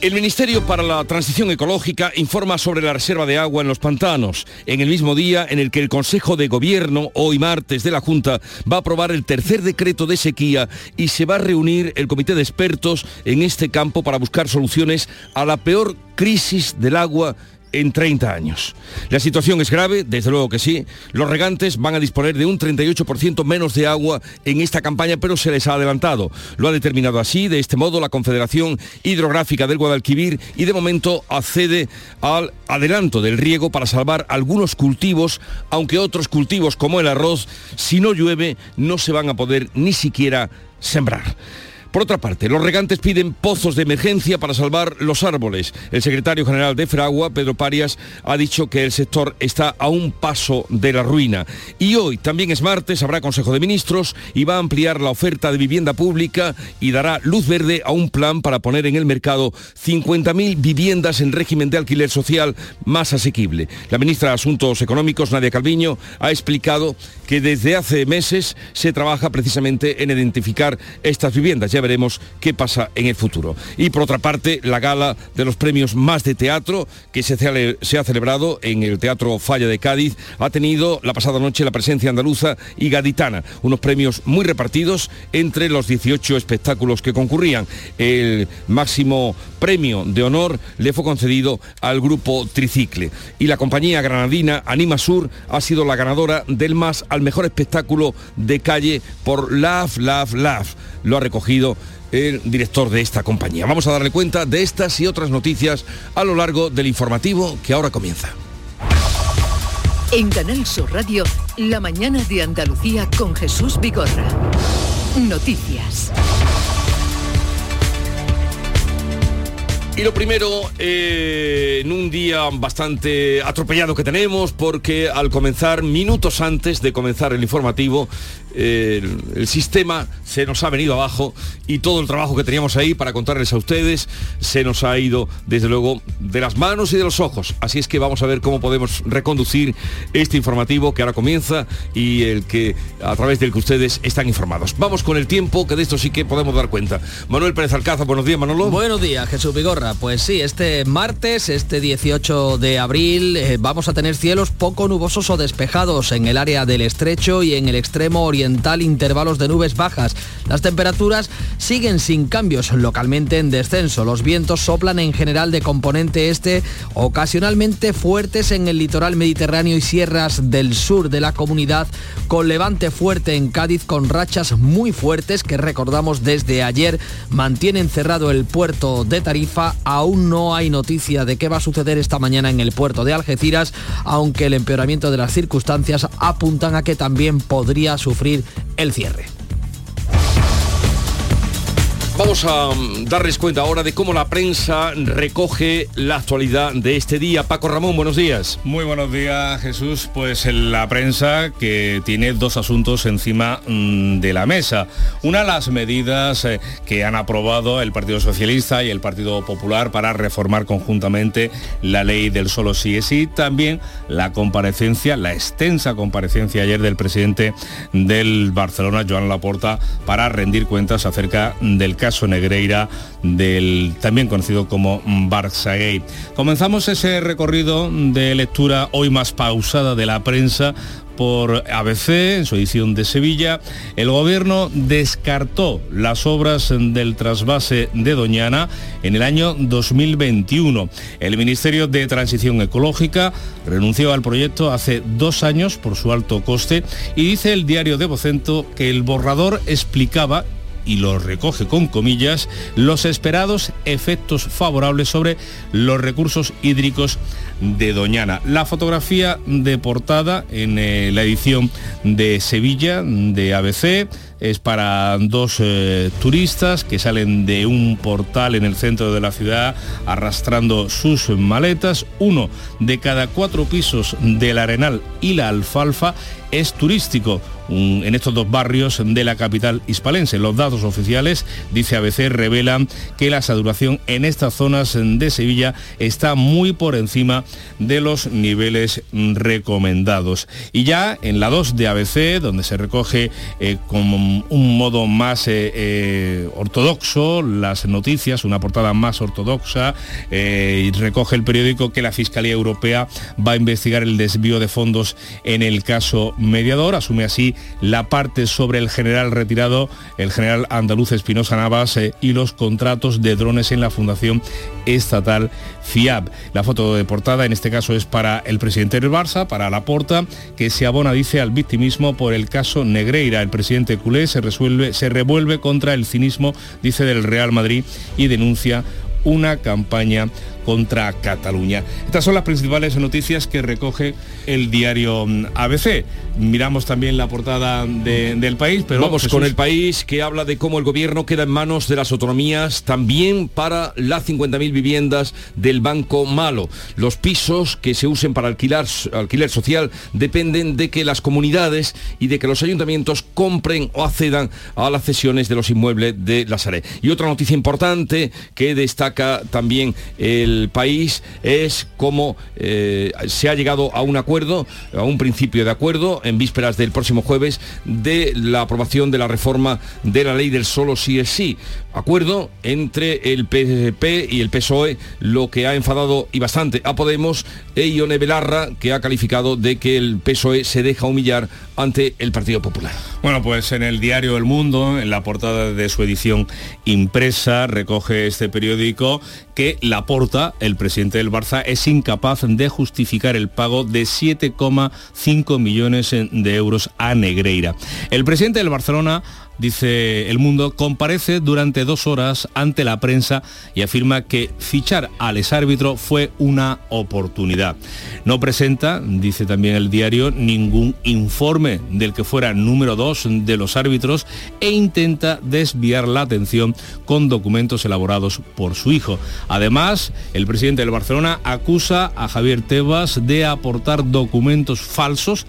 El Ministerio para la Transición Ecológica informa sobre la reserva de agua en los pantanos, en el mismo día en el que el Consejo de Gobierno, hoy martes de la Junta, va a aprobar el tercer decreto de sequía y se va a reunir el comité de expertos en este campo para buscar soluciones a la peor crisis del agua en 30 años. La situación es grave, desde luego que sí. Los regantes van a disponer de un 38% menos de agua en esta campaña, pero se les ha adelantado. Lo ha determinado así, de este modo, la Confederación Hidrográfica del Guadalquivir y de momento accede al adelanto del riego para salvar algunos cultivos, aunque otros cultivos como el arroz, si no llueve, no se van a poder ni siquiera sembrar. Por otra parte, los regantes piden pozos de emergencia para salvar los árboles. El secretario general de Fragua, Pedro Parias, ha dicho que el sector está a un paso de la ruina. Y hoy, también es martes, habrá Consejo de Ministros y va a ampliar la oferta de vivienda pública y dará luz verde a un plan para poner en el mercado 50.000 viviendas en régimen de alquiler social más asequible. La ministra de Asuntos Económicos, Nadia Calviño, ha explicado que desde hace meses se trabaja precisamente en identificar estas viviendas veremos qué pasa en el futuro. Y por otra parte, la gala de los premios más de teatro que se, se ha celebrado en el Teatro Falla de Cádiz ha tenido la pasada noche la presencia andaluza y gaditana, unos premios muy repartidos entre los 18 espectáculos que concurrían. El máximo premio de honor le fue concedido al grupo Tricicle y la compañía granadina Anima Sur ha sido la ganadora del más al mejor espectáculo de calle por Laugh, Laugh, Laugh. Lo ha recogido el director de esta compañía. Vamos a darle cuenta de estas y otras noticias a lo largo del informativo que ahora comienza. En Canal Sur Radio, la mañana de Andalucía con Jesús Bigorra. Noticias. Y lo primero, eh, en un día bastante atropellado que tenemos, porque al comenzar, minutos antes de comenzar el informativo, el, sistema se nos ha venido abajo y todo el trabajo que teníamos ahí para contarles a ustedes se nos ha ido desde luego de las manos y de los ojos. Así es que vamos a ver cómo podemos reconducir este informativo que ahora comienza y el que a través del que ustedes están informados. Vamos con el tiempo, que de esto sí que podemos dar cuenta. Manuel Pérez Alcázar, buenos días Manolo. Buenos días Jesús Vigorra. Pues sí, este martes, este 18 de abril, eh, vamos a tener cielos poco nubosos o despejados en el área del estrecho y en el extremo oriental intervalos de nubes bajas. Las temperaturas siguen sin cambios, localmente en descenso. Los vientos soplan en general de componente este, ocasionalmente fuertes en el litoral mediterráneo y sierras del sur de la comunidad, con levante fuerte en Cádiz con rachas muy fuertes que recordamos desde ayer mantienen cerrado el puerto de Tarifa. Aún no hay noticia de qué va a suceder esta mañana en el puerto de Algeciras, aunque el empeoramiento de las circunstancias apuntan a que también podría sufrir el cierre. Vamos a mm, darles cuenta ahora de cómo la prensa recoge la actualidad de este día. Paco Ramón, buenos días. Muy buenos días, Jesús. Pues la prensa que tiene dos asuntos encima mm, de la mesa. Una, las medidas eh, que han aprobado el Partido Socialista y el Partido Popular para reformar conjuntamente la ley del solo sí es sí. También la comparecencia, la extensa comparecencia ayer del presidente del Barcelona, Joan Laporta, para rendir cuentas acerca del caso caso Negreira del también conocido como Barça Gay. Comenzamos ese recorrido de lectura hoy más pausada de la prensa por ABC en su edición de Sevilla, el gobierno descartó las obras del trasvase de Doñana en el año 2021. El Ministerio de Transición Ecológica renunció al proyecto hace dos años por su alto coste y dice el diario de Vocento que el borrador explicaba y lo recoge con comillas, los esperados efectos favorables sobre los recursos hídricos de Doñana. La fotografía de portada en eh, la edición de Sevilla de ABC es para dos eh, turistas que salen de un portal en el centro de la ciudad arrastrando sus maletas. Uno de cada cuatro pisos del Arenal y la Alfalfa es turístico en estos dos barrios de la capital hispalense. Los datos oficiales, dice ABC, revelan que la saturación en estas zonas de Sevilla está muy por encima de los niveles recomendados. Y ya en la 2 de ABC, donde se recoge eh, un modo más eh, eh, ortodoxo las noticias, una portada más ortodoxa, y recoge el periódico que la Fiscalía Europea va a investigar el desvío de fondos en el caso mediador. Asume así la parte sobre el general retirado, el general andaluz Espinosa Navas eh, y los contratos de drones en la Fundación Estatal FIAB. La foto de portada en este caso es para el presidente del Barça, para Laporta, que se abona, dice, al victimismo por el caso Negreira. El presidente culé se, resuelve, se revuelve contra el cinismo, dice, del Real Madrid y denuncia una campaña contra Cataluña. Estas son las principales noticias que recoge el diario mm, ABC. Miramos también la portada del país, pero vamos con el país que habla de cómo el gobierno queda en manos de las autonomías también para las 50.000 viviendas del Banco Malo. Los pisos que se usen para alquilar, alquiler social dependen de que las comunidades y de que los ayuntamientos compren o accedan a las cesiones de los inmuebles de la Saré. Y otra noticia importante que destaca también el país es cómo eh, se ha llegado a un acuerdo, a un principio de acuerdo en vísperas del próximo jueves de la aprobación de la reforma de la ley del solo sí es sí. Acuerdo entre el PSP y el PSOE, lo que ha enfadado y bastante a Podemos e Ione Belarra, que ha calificado de que el PSOE se deja humillar ante el Partido Popular. Bueno, pues en el diario El Mundo, en la portada de su edición impresa, recoge este periódico que Laporta, el presidente del Barça, es incapaz de justificar el pago de 7,5 millones de euros a Negreira. El presidente del Barcelona dice El Mundo, comparece durante dos horas ante la prensa y afirma que fichar al exárbitro fue una oportunidad. No presenta, dice también el diario, ningún informe del que fuera número dos de los árbitros e intenta desviar la atención con documentos elaborados por su hijo. Además, el presidente del Barcelona acusa a Javier Tebas de aportar documentos falsos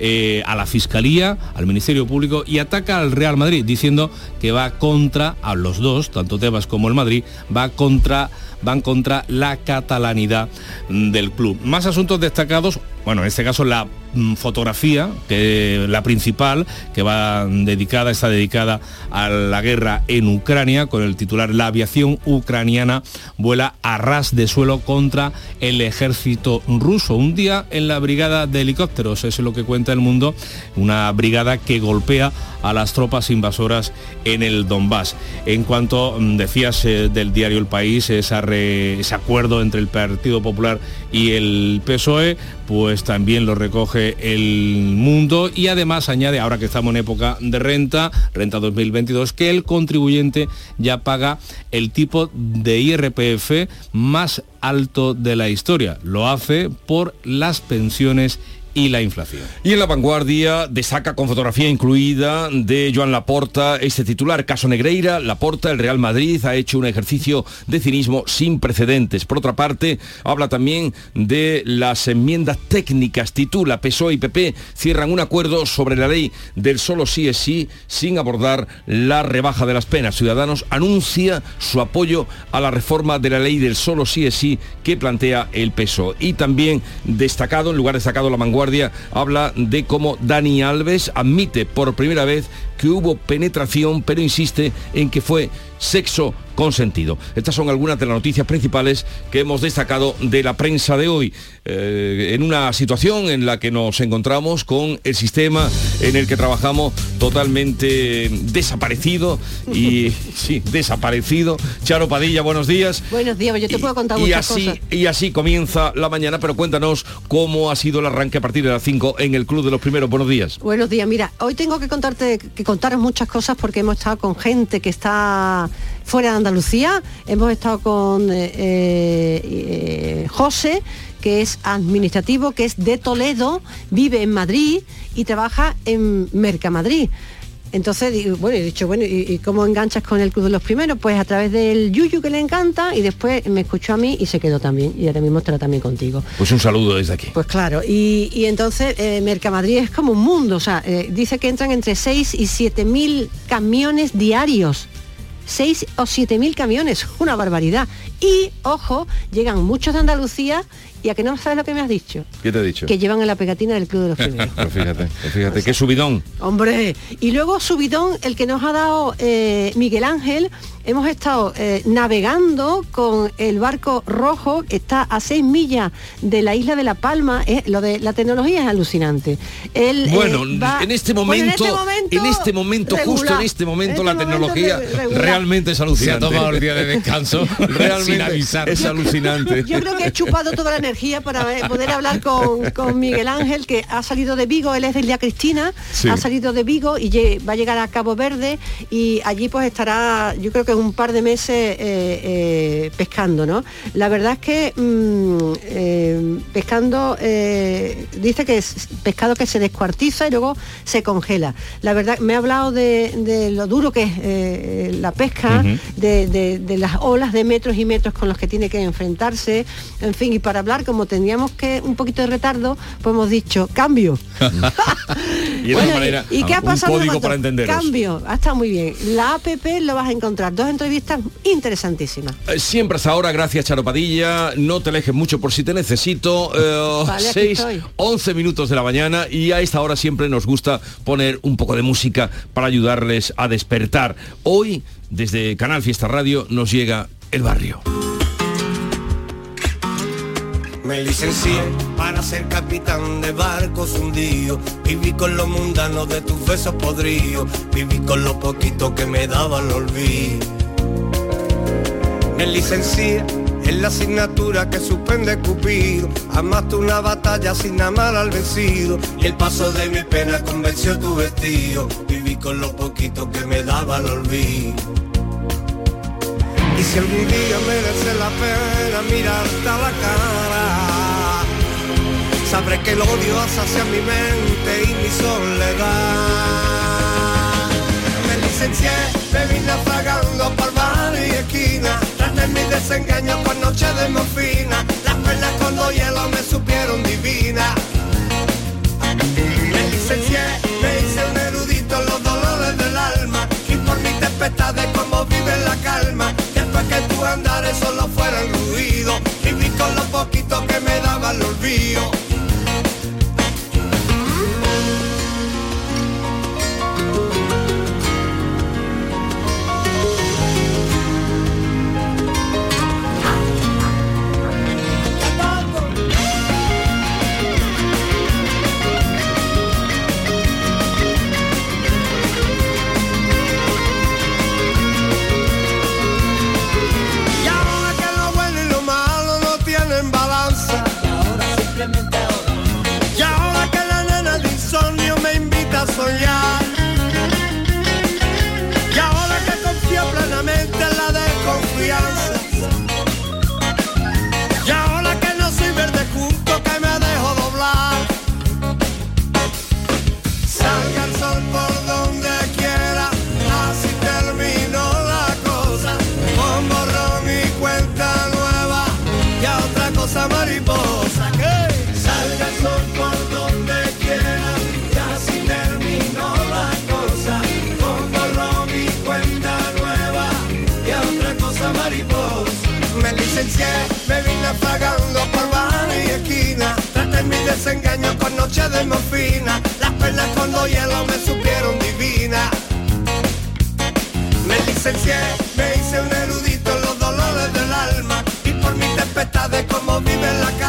eh, a la Fiscalía, al Ministerio Público y ataca al Real Madrid diciendo que va contra, a los dos, tanto Tebas como el Madrid, va contra van contra la catalanidad del club. Más asuntos destacados, bueno, en este caso la mm, fotografía, la principal, que va dedicada, está dedicada a la guerra en Ucrania, con el titular La aviación ucraniana vuela a ras de suelo contra el ejército ruso. Un día en la brigada de helicópteros, es lo que cuenta el mundo, una brigada que golpea a las tropas invasoras en el Donbass. En cuanto mm, decías eh, del diario El País, ese acuerdo entre el Partido Popular y el PSOE, pues también lo recoge el mundo y además añade, ahora que estamos en época de renta, renta 2022, que el contribuyente ya paga el tipo de IRPF más alto de la historia. Lo hace por las pensiones y la inflación. Y en la vanguardia destaca con fotografía incluida de Joan Laporta este titular, caso Negreira, Laporta, el Real Madrid ha hecho un ejercicio de cinismo sin precedentes. Por otra parte, habla también de las enmiendas técnicas, titula PSOE y PP cierran un acuerdo sobre la ley del solo sí es sí sin abordar la rebaja de las penas. Ciudadanos anuncia su apoyo a la reforma de la ley del solo sí es sí que plantea el PSOE. Y también destacado, en lugar destacado la vanguardia, Habla de cómo Dani Alves admite por primera vez que hubo penetración, pero insiste en que fue sexo consentido. Estas son algunas de las noticias principales que hemos destacado de la prensa de hoy, eh, en una situación en la que nos encontramos con el sistema en el que trabajamos totalmente desaparecido y sí, desaparecido. Charo Padilla, buenos días. Buenos días, yo te puedo contar y muchas así, cosas. Y así comienza la mañana, pero cuéntanos cómo ha sido el arranque a partir de las 5 en el Club de los Primeros. Buenos días. Buenos días, mira, hoy tengo que contarte, que contaros muchas cosas porque hemos estado con gente que está fuera de Andalucía. Hemos estado con eh, eh, José, que es administrativo, que es de Toledo, vive en Madrid y trabaja en Mercamadrid. Entonces, bueno, he dicho, bueno, ¿y, y cómo enganchas con el Club de los Primeros? Pues a través del Yuyu que le encanta y después me escuchó a mí y se quedó también. Y ahora mismo estará también contigo. Pues un saludo desde aquí. Pues claro, y, y entonces eh, Mercamadrid es como un mundo, o sea, eh, dice que entran entre 6 y 7 mil camiones diarios. 6 o 7 mil camiones, una barbaridad. Y, ojo, llegan muchos de Andalucía y a que no sabes lo que me has dicho, ¿Qué te he dicho? que llevan en la pegatina del Club de los Primeros. Pues fíjate, pues fíjate, qué subidón. Hombre, y luego subidón el que nos ha dado eh, Miguel Ángel. Hemos estado eh, navegando con el barco rojo, que está a seis millas de la isla de La Palma. eh, lo de la tecnología es alucinante. Él, eh, Bueno, va- en este Bueno, momento, en este momento, justo en este momento, la este tecnología regular. realmente es Se ha alucinante. tomado el día de descanso realmente sin avisar. es alucinante. Yo creo que he chupado toda la energía para eh, poder hablar con, con Miguel Ángel, que ha salido de Vigo, él es de Isla Cristina, Sí. ha salido de Vigo y va a llegar a Cabo Verde y allí pues estará, yo creo que un par de meses eh, eh, pescando, ¿no? La verdad es que mm, eh, pescando, dice que es pescado que se descuartiza y luego se congela. La verdad, me ha hablado de, de lo duro que es la pesca, de, de- de las olas de metros y metros con los que tiene que enfrentarse, en fin, y para hablar, como teníamos que un poquito de retardo, pues hemos dicho, cambio. Y Bueno, manera, ¿y, y qué ha un pasado? código para entenderos. Cambio, ha estado muy bien. La APP lo vas a encontrar, dos entrevistas interesantísimas. Eh, Siempre hasta ahora, gracias Charo Padilla. No te alejes mucho por si te necesito. Eh, Vale, aquí 6, estoy. 11 minutos de la mañana y a esta hora siempre nos gusta poner un poco de música para ayudarles a despertar. Hoy, desde Canal Fiesta Radio, nos llega El Barrio. Me licencié para ser capitán de barcos hundidos. Viví con lo mundano de tus besos podridos. Viví con lo poquito que me daban el olvido. Me licencié en la asignatura que suspende Cupido. Amaste una batalla sin amar al vencido. Y el paso de mi pena convenció tu vestido. Viví con lo poquito que me daba el olvido. Y si algún día merece la pena mirarte a la cara, sabré que el odio hacia mi mente y mi soledad. Me licencié, me vine naufragando por bar y esquina, tras de mi desengaño con noche de morfina, las perlas con dos hielos me supieron divina. Me licencié, me hice un erudito en los dolores del alma y por mis tempestades como andares solo fueran ruido, viví con lo poquito que me daba el olvido. Me vine apagando por bar y esquina. Traté mi desengaño con noche de morfina. Las perlas con dos hielos me supieron divina. Me licencié, me hice un erudito en los dolores del alma. Y por mis tempestades como vive la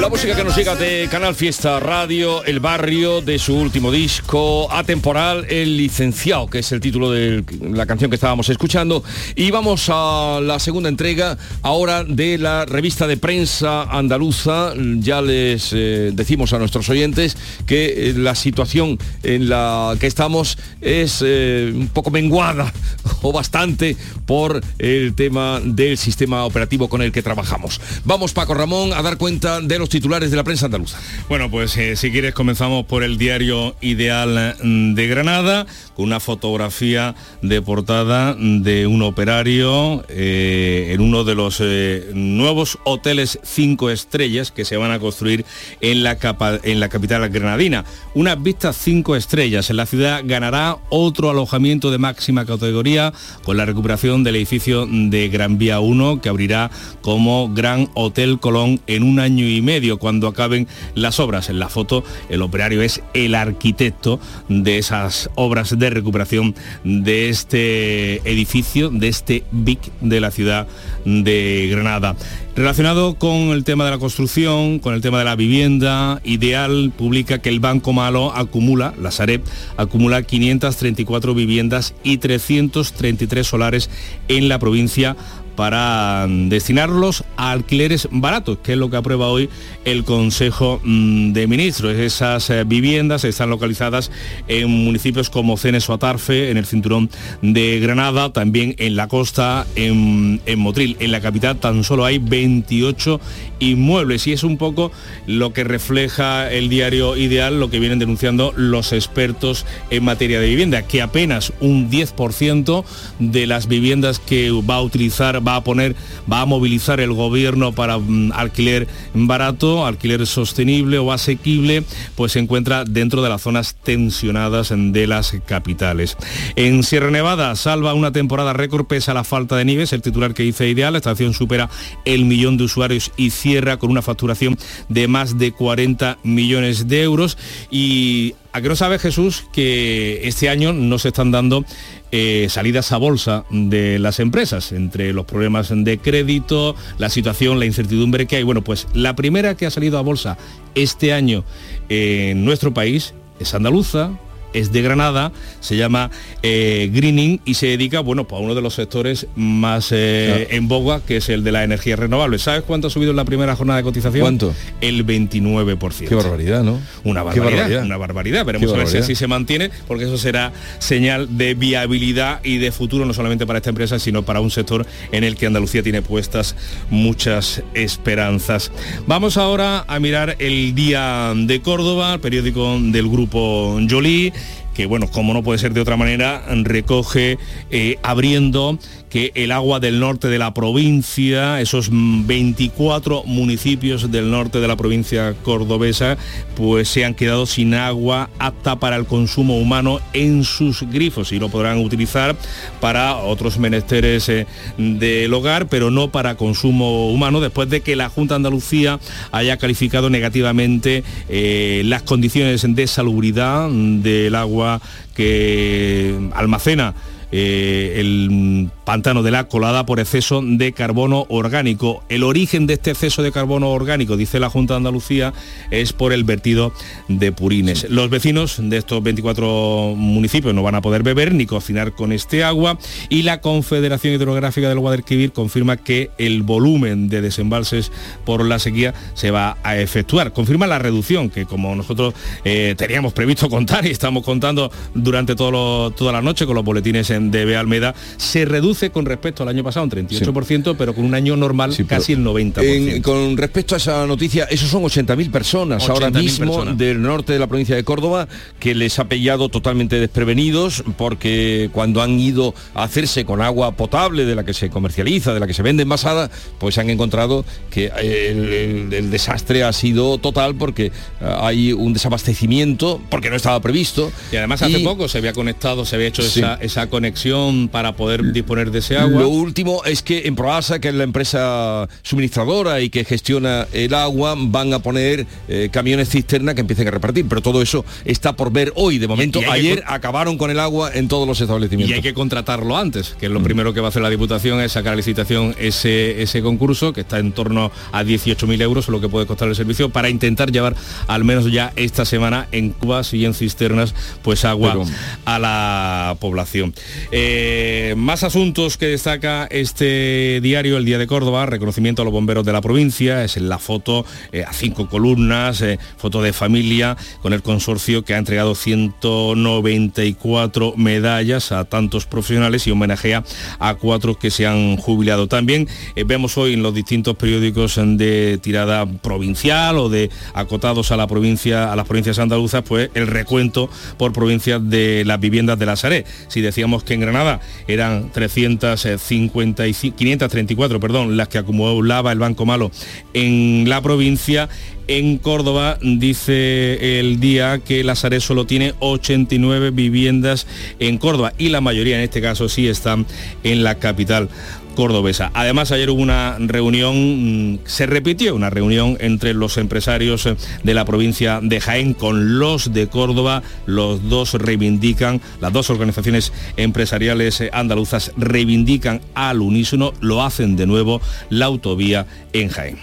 La música que nos llega de Canal Fiesta Radio, El Barrio, de su último disco, Atemporal, El Licenciado, que es el título de la canción que estábamos escuchando. Y vamos a la segunda entrega ahora de la revista de prensa andaluza. Ya les eh, decimos a nuestros oyentes que eh, la situación en la que estamos es eh, un poco menguada o bastante por el tema del sistema operativo con el que trabajamos. Vamos, Paco Ramón, a dar cuenta de los titulares de la prensa andaluza. Bueno, pues eh, si quieres comenzamos por el diario Ideal mm, de Granada, con una fotografía de portada de un operario eh, en uno de los eh, nuevos hoteles cinco estrellas que se van a construir en la, capa- en la capital granadina. Unas vistas cinco estrellas. En la ciudad ganará otro alojamiento de máxima categoría con la recuperación del edificio de Gran Vía 1 que abrirá como Gran Hotel Colón en un año y medio cuando acaben las obras. En la foto el operario es el arquitecto de esas obras de recuperación de este edificio, de este BIC de la ciudad de Granada. Relacionado con el tema de la construcción, con el tema de la vivienda, Ideal publica que el Banco Malo acumula, la Sareb, acumula 534 viviendas y 333 solares en la provincia para mm, destinarlos a alquileres baratos, que es lo que aprueba hoy el Consejo mm, de Ministros. Esas eh, viviendas están localizadas en municipios como Cenes o Atarfe, en el cinturón de Granada, también en la costa, en, en Motril. En la capital tan solo hay 28 inmuebles y es un poco lo que refleja el diario Ideal, lo que vienen denunciando los expertos en materia de vivienda, que apenas un 10% de las viviendas que va a utilizar, va a poner, va a movilizar el gobierno para mm, alquiler barato, alquiler sostenible o asequible, pues se encuentra dentro de las zonas tensionadas de las capitales. En Sierra Nevada salva una temporada récord pese a la falta de nieve, es el titular que dice Ideal, la estación supera el millón de usuarios y cierra con una facturación de más de 40 millones de euros y a que no sabe Jesús que este año no se están dando eh, salidas a bolsa de las empresas, entre los problemas de crédito, la situación, la incertidumbre que hay. Bueno, pues la primera que ha salido a bolsa este año en nuestro país es andaluza, es de Granada, se llama eh, Greening y se dedica, bueno, pues a uno de los sectores más eh, en boga, que es el de la energía renovable. ¿Sabes cuánto ha subido en la primera jornada de cotización? ¿Cuánto? El 29%. Qué barbaridad, ¿no? Una barbaridad, una barbaridad. Veremos a ver si así se mantiene, porque eso será señal de viabilidad y de futuro, no solamente para esta empresa, sino para un sector en el que Andalucía tiene puestas muchas esperanzas. Vamos ahora a mirar el Día de Córdoba, el periódico del grupo Jolie que bueno, como no puede ser de otra manera, recoge eh, abriendo que el agua del norte de la provincia, esos mm, 24 municipios del norte de la provincia cordobesa, pues se han quedado sin agua apta para el consumo humano en sus grifos y lo podrán utilizar para otros menesteres eh, del hogar, pero no para consumo humano, después de que la Junta de Andalucía haya calificado negativamente eh, las condiciones de salubridad del agua que almacena eh, el pantano de la colada por exceso de carbono orgánico. El origen de este exceso de carbono orgánico, dice la Junta de Andalucía, es por el vertido de purines. Los vecinos de estos 24 municipios no van a poder beber ni cocinar con este agua y la Confederación Hidrográfica del Guadalquivir confirma que el volumen de desembalses por la sequía se va a efectuar. Confirma la reducción que como nosotros eh, teníamos previsto contar y estamos contando durante todo lo- toda la noche con los boletines en de B. Almeda, se reduce con respecto al año pasado un 38%, pero con un año normal Sí, casi el 90%. En- con respecto a esa noticia, esos son 80.000 personas ahora 80.000 mismo personas. del norte de la provincia de Córdoba que les ha pillado totalmente desprevenidos porque cuando han ido a hacerse con agua potable de la que se comercializa, de la que se vende envasada, pues han encontrado que el, el- el desastre ha sido total porque eh, hay un desabastecimiento porque no estaba previsto. Y además hace Y- poco se había conectado, se había hecho Sí. esa, esa conexión para poder disponer disponer de ese agua. Lo último es que en Proasa, que es la empresa suministradora y que gestiona el agua, van a poner eh, camiones cisterna que empiecen a repartir. Pero todo eso está por ver hoy. De momento, que ayer acabaron con el agua en todos los establecimientos. Y hay que contratarlo antes, que es lo primero que va a hacer la Diputación, es sacar a licitación ese, ese concurso, que está en torno a 18.000 euros, lo que puede costar el servicio, para intentar llevar al menos ya esta semana en cubas y en cisternas, pues agua Pero- a la población. Eh, más asuntos que destaca este diario, el Día de Córdoba, reconocimiento a los bomberos de la provincia, es en la foto eh, a cinco columnas, eh, foto de familia, con el consorcio que ha entregado 194 medallas a tantos profesionales y homenajea a cuatro que se han jubilado. También eh, vemos hoy en los distintos periódicos de tirada provincial o de acotados a la provincia, a las provincias andaluzas, pues el recuento por provincias de las viviendas de la Saré. Si decíamos que en Granada eran 355, 534, perdón, las que acumulaba el Banco Malo en la provincia, en Córdoba dice el día que la Saré solo tiene 89 viviendas en Córdoba y la mayoría en este caso sí están en la capital cordobesa. Además, ayer hubo una reunión, mm, se repitió una reunión entre los empresarios eh, de la provincia de Jaén con los de Córdoba. Los dos reivindican, las dos organizaciones empresariales eh, andaluzas reivindican al unísono, lo hacen de nuevo, la autovía en Jaén.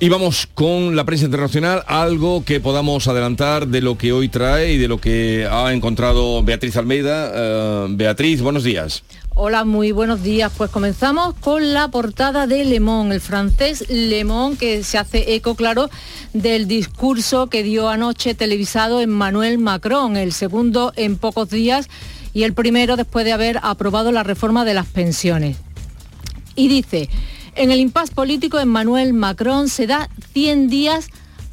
Y vamos con la prensa internacional, algo que podamos adelantar de lo que hoy trae y de lo que ha encontrado Beatriz Almeida. Eh, Beatriz, buenos días. Hola, muy buenos días. Pues comenzamos con la portada de Le Monde, el francés Le Monde, que se hace eco, claro, del discurso que dio anoche televisado Emmanuel Macron, el segundo en pocos días y el primero después de haber aprobado la reforma de las pensiones. Y dice, en el impasse político Emmanuel Macron se da 100 días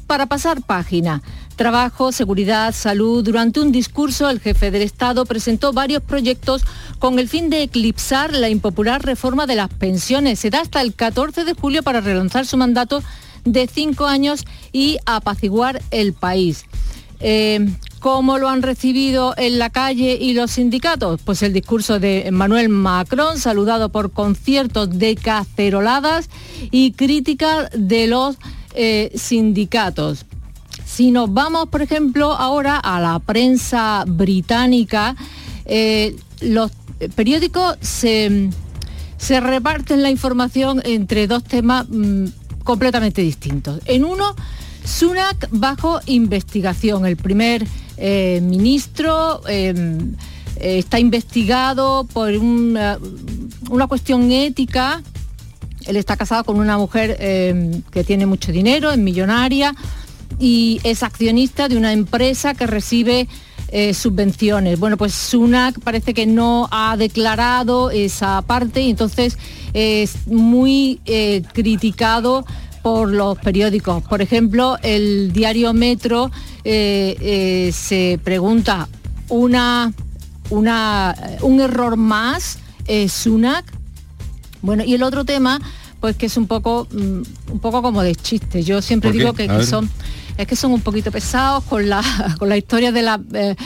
para pasar página. Trabajo, seguridad, salud. Durante un discurso, el jefe del Estado presentó varios proyectos con el fin de eclipsar la impopular reforma de las pensiones. Se da hasta el 14 de julio para relanzar su mandato de cinco años y apaciguar el país. Eh, ¿Cómo lo han recibido en la calle y los sindicatos? Pues el discurso de Emmanuel Macron, saludado por conciertos de caceroladas y crítica de los eh, sindicatos. Si nos vamos, por ejemplo, ahora a la prensa británica, eh, los periódicos se, se reparten la información entre dos temas mm, completamente distintos. En uno, Sunak bajo investigación. El primer eh, ministro eh, eh, está investigado por una, una cuestión ética. Él está casado con una mujer eh, que tiene mucho dinero, es millonaria y es accionista de una empresa que recibe eh, subvenciones. Bueno, pues Sunak parece que no ha declarado esa parte y entonces es muy eh, criticado por los periódicos. Por ejemplo, el diario Metro eh, se pregunta una, una, un error más, Sunak. Bueno, y el otro tema, pues que es un poco, mm, un poco como de chiste. Yo siempre digo que, son, es que son un poquito pesados con la, con la historia de la eh,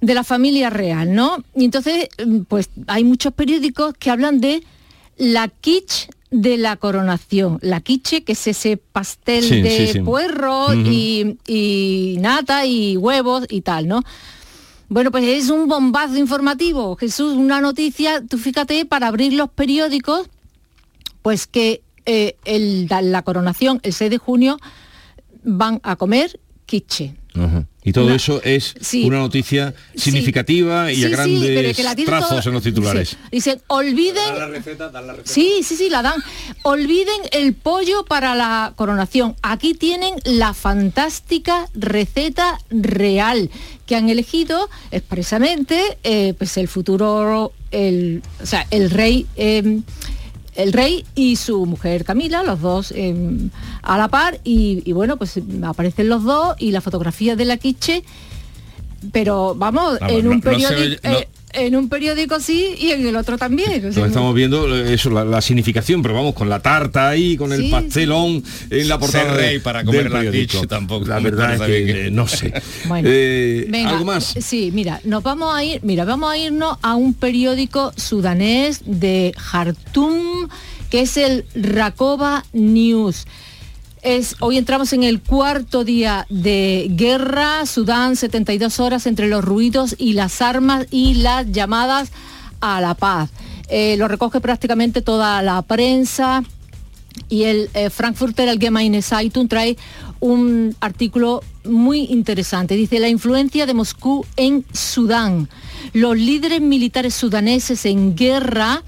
de la familia real, ¿no? Y entonces, mm, pues hay muchos periódicos que hablan de la quiche de la coronación. La quiche, que es ese pastel Sí, de sí, sí. puerro y, y nata y huevos y tal, ¿no? Bueno, pues es un bombazo informativo, Jesús, una noticia, tú fíjate, para abrir los periódicos, pues que eh, el- la, la coronación, el 6 de junio, van a comer quiche. Ajá. Y todo Una- eso es sí. una noticia significativa y a sí, grandes la trazos todo- en los titulares. sí. Dicen, olviden... Sí, sí, sí, la dan. Olviden el pollo para la coronación. Aquí tienen la fantástica receta real que han elegido expresamente eh, pues el futuro, el, o sea, el rey. eh, el rey y su mujer Camila, los dos eh, a la par, y, y bueno, pues aparecen los dos y la fotografía de la quiche, pero vamos, Vamos, en un no periódico... no- eh, en un periódico sí y en el otro también. estamos viendo eh, eso, la, significación, pero vamos, con la tarta ahí, con el pastelón en la portada. rey para comer la tampoco. La verdad es que, no sé. Eh, ¿Algo más? Sí, mira, nos vamos a ir, mira, vamos a irnos a un periódico sudanés de Jartum, que es el Rakoba News hoy entramos en el cuarto día de guerra, Sudán, 72 horas entre los ruidos y las armas y las llamadas a la paz. Eh, lo recoge prácticamente toda la prensa y el eh, Frankfurter Allgemeine Zeitung trae un artículo muy interesante. Dice la influencia de Moscú en Sudán. Los líderes militares sudaneses en guerra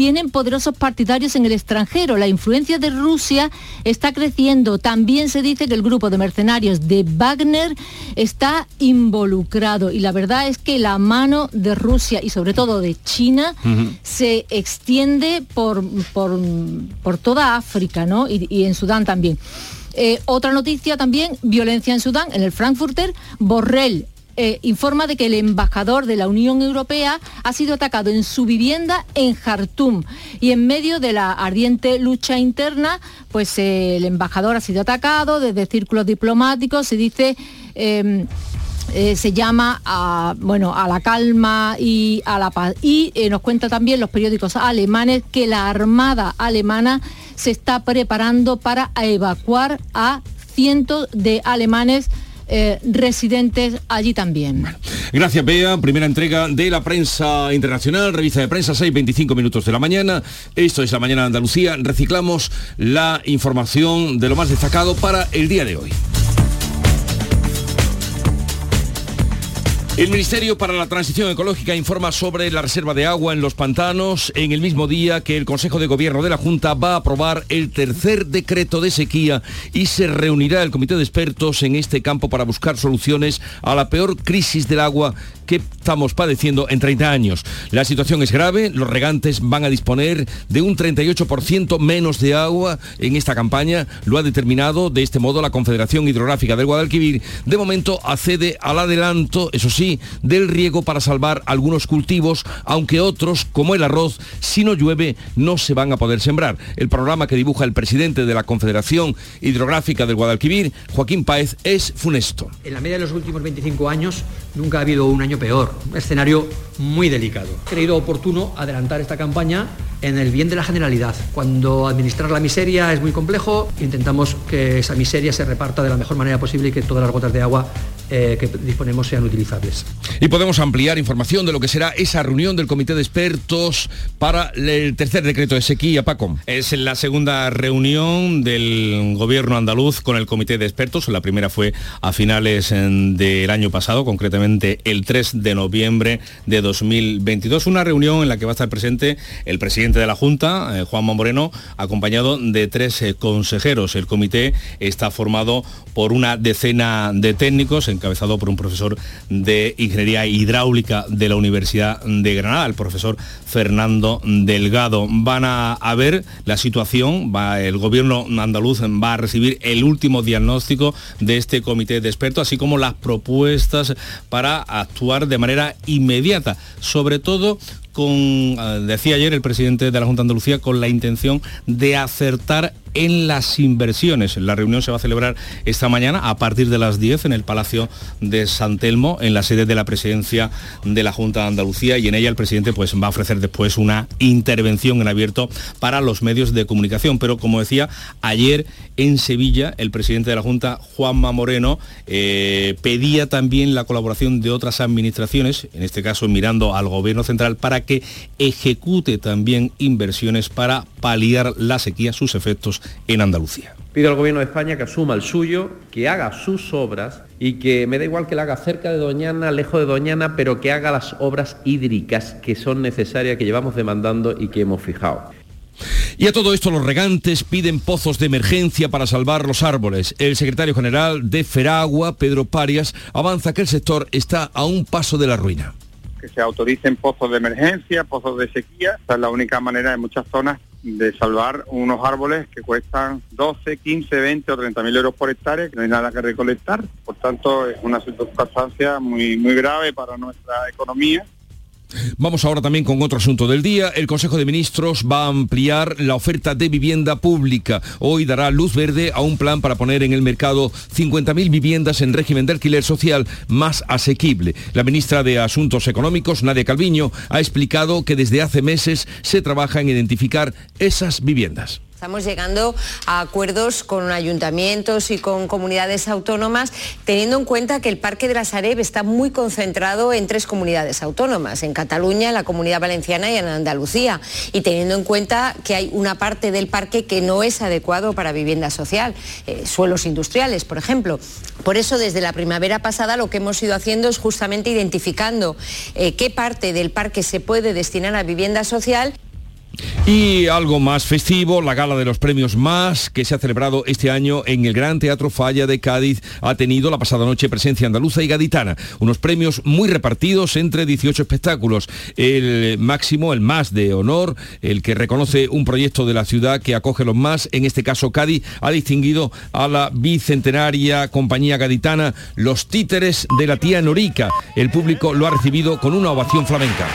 tienen poderosos partidarios en el extranjero. La influencia de Rusia está creciendo. También se dice que el grupo de mercenarios de Wagner está involucrado. Y la verdad es que la mano de Rusia y sobre todo de China se extiende por, por, toda África ¿no? y, en Sudán también. Eh, otra noticia también, violencia en Sudán, en el Frankfurter, Borrell eh, informa de que el embajador de la Unión Europea ha sido atacado en su vivienda en Jartum y en medio de la ardiente lucha interna, pues eh, el embajador ha sido atacado desde círculos diplomáticos, se dice... Em, eh, se llama a, bueno, a la calma y a la paz. Y nos cuenta también los periódicos alemanes que la Armada alemana se está preparando para evacuar a cientos de alemanes eh, residentes allí también. gracias, Bea. Primera entrega de la prensa internacional, revista de prensa, 6.25 minutos de la mañana. Esto es la mañana de Andalucía. Reciclamos la información de lo más destacado para el día de hoy. El Ministerio para la Transición Ecológica informa sobre la reserva de agua en los pantanos en el mismo día que el Consejo de Gobierno de la Junta va a aprobar el tercer decreto de sequía y se reunirá el Comité de Expertos en este campo para buscar soluciones a la peor crisis del agua que estamos padeciendo en 30 años. La situación es grave, los regantes van a disponer de un 38% menos de agua en esta campaña, lo ha determinado de este modo la Confederación Hidrográfica del Guadalquivir. De momento accede al adelanto, eso sí, del riego para salvar algunos cultivos, aunque otros, como el arroz, si no llueve, no se van a poder sembrar. El programa que dibuja el presidente de la Confederación Hidrográfica del Guadalquivir, Joaquín Páez, es funesto. En la media de los últimos 25 años nunca ha habido un año peor, un escenario muy delicado. He creído oportuno adelantar esta campaña en el bien de la generalidad. Cuando administrar la miseria es muy complejo, intentamos que esa miseria se reparta de la mejor manera posible y que todas las gotas de agua eh, que disponemos sean utilizables. Y podemos ampliar información de lo que será esa reunión del Comité de Expertos para el tercer decreto de sequía, Paco. Es la segunda reunión del gobierno andaluz con el Comité de Expertos. La primera fue a finales del año pasado, concretamente el 3 de noviembre de 2022. Una reunión en la que va a estar presente el presidente de la Junta, eh, Juanma Moreno, acompañado de tres eh, consejeros. El comité está formado por una decena de técnicos en encabezado por un profesor de Ingeniería Hidráulica de la Universidad de Granada, el profesor Fernando Delgado. Van a, ver la situación, va, el gobierno andaluz va a recibir el último diagnóstico de este comité de expertos, así como las propuestas para actuar de manera inmediata, sobre todo con, eh, decía ayer el presidente de la Junta de Andalucía, con la intención de acertar en las inversiones. La reunión se va a celebrar esta mañana a partir de las 10 en el Palacio de San Telmo, en la sede de la presidencia de la Junta de Andalucía y en ella el presidente pues, va a ofrecer después una intervención en abierto para los medios de comunicación. Pero como decía, ayer en Sevilla el presidente de la Junta, Juanma Moreno, eh, pedía también la colaboración de otras administraciones, en este caso mirando al gobierno central, para que ejecute también inversiones para paliar la sequía, sus efectos en Andalucía. Pido al Gobierno de España que asuma el suyo, que haga sus obras y que me da igual que la haga cerca de Doñana, lejos de Doñana, pero que haga las obras hídricas que son necesarias, que llevamos demandando y que hemos fijado. Y a todo esto los regantes piden pozos de emergencia para salvar los árboles. El secretario general de Feragua, Pedro Parias, avanza que el sector está a un paso de la ruina. Que se autoricen pozos de emergencia, pozos de sequía, esa es la única manera en muchas zonas de salvar unos árboles que cuestan 12, 15, 20 o 30 mil euros por hectárea, que no hay nada que recolectar. Por tanto, es una circunstancia muy, muy grave para nuestra economía Vamos ahora también con otro asunto del día. El Consejo de Ministros va a ampliar la oferta de vivienda pública. Hoy dará luz verde a un plan para poner en el mercado 50.000 viviendas en régimen de alquiler social más asequible. La ministra de Asuntos Económicos, Nadia Calviño, ha explicado que desde hace meses se trabaja en identificar esas viviendas. Estamos llegando a acuerdos con ayuntamientos y con comunidades autónomas, teniendo en cuenta que el Parque de la Sareb está muy concentrado en tres comunidades autónomas, en Cataluña, en la Comunidad Valenciana y en Andalucía, y teniendo en cuenta que hay una parte del parque que no es adecuado para vivienda social, eh, suelos industriales, por ejemplo. Por eso, desde la primavera pasada, lo que hemos ido haciendo es justamente identificando eh, qué parte del parque se puede destinar a vivienda social y algo más festivo, la gala de los premios más que se ha celebrado este año en el Gran Teatro Falla de Cádiz ha tenido la pasada noche presencia andaluza y gaditana. Unos premios muy repartidos entre 18 espectáculos. El máximo, el más de honor, el que reconoce un proyecto de la ciudad que acoge los más, en este caso Cádiz, ha distinguido a la bicentenaria compañía gaditana Los Títeres de la Tía Norica. El público lo ha recibido con una ovación flamenca.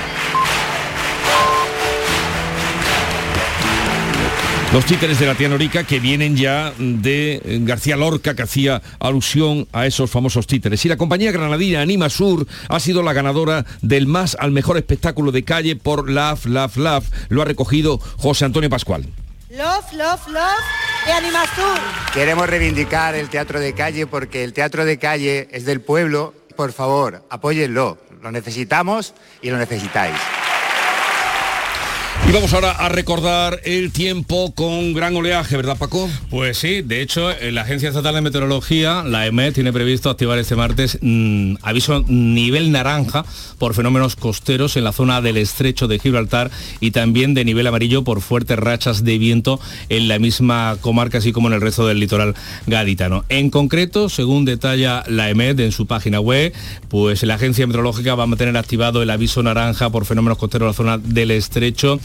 Los títeres de la tía Norica que vienen ya de García Lorca, que hacía alusión a esos famosos títeres. Y la compañía granadina Anima Sur ha sido la ganadora del más al mejor espectáculo de calle por Love, Love, Love. Lo ha recogido José Antonio Pascual. Love, love, love de Anima Sur. Queremos reivindicar el teatro de calle porque el teatro de calle es del pueblo. Por favor, apóyenlo. Lo necesitamos y lo necesitáis. Y vamos ahora a recordar el tiempo con gran oleaje, ¿verdad Paco? Pues sí, de hecho la Agencia Estatal de Meteorología, la EMET, tiene previsto activar este martes mm, aviso nivel naranja por fenómenos costeros en la zona del estrecho de Gibraltar y también de nivel amarillo por fuertes rachas de viento en la misma comarca, así como en el resto del litoral gaditano. En concreto, según detalla la EMET en su página web, pues la Agencia Meteorológica va a mantener activado el aviso naranja por fenómenos costeros en la zona del estrecho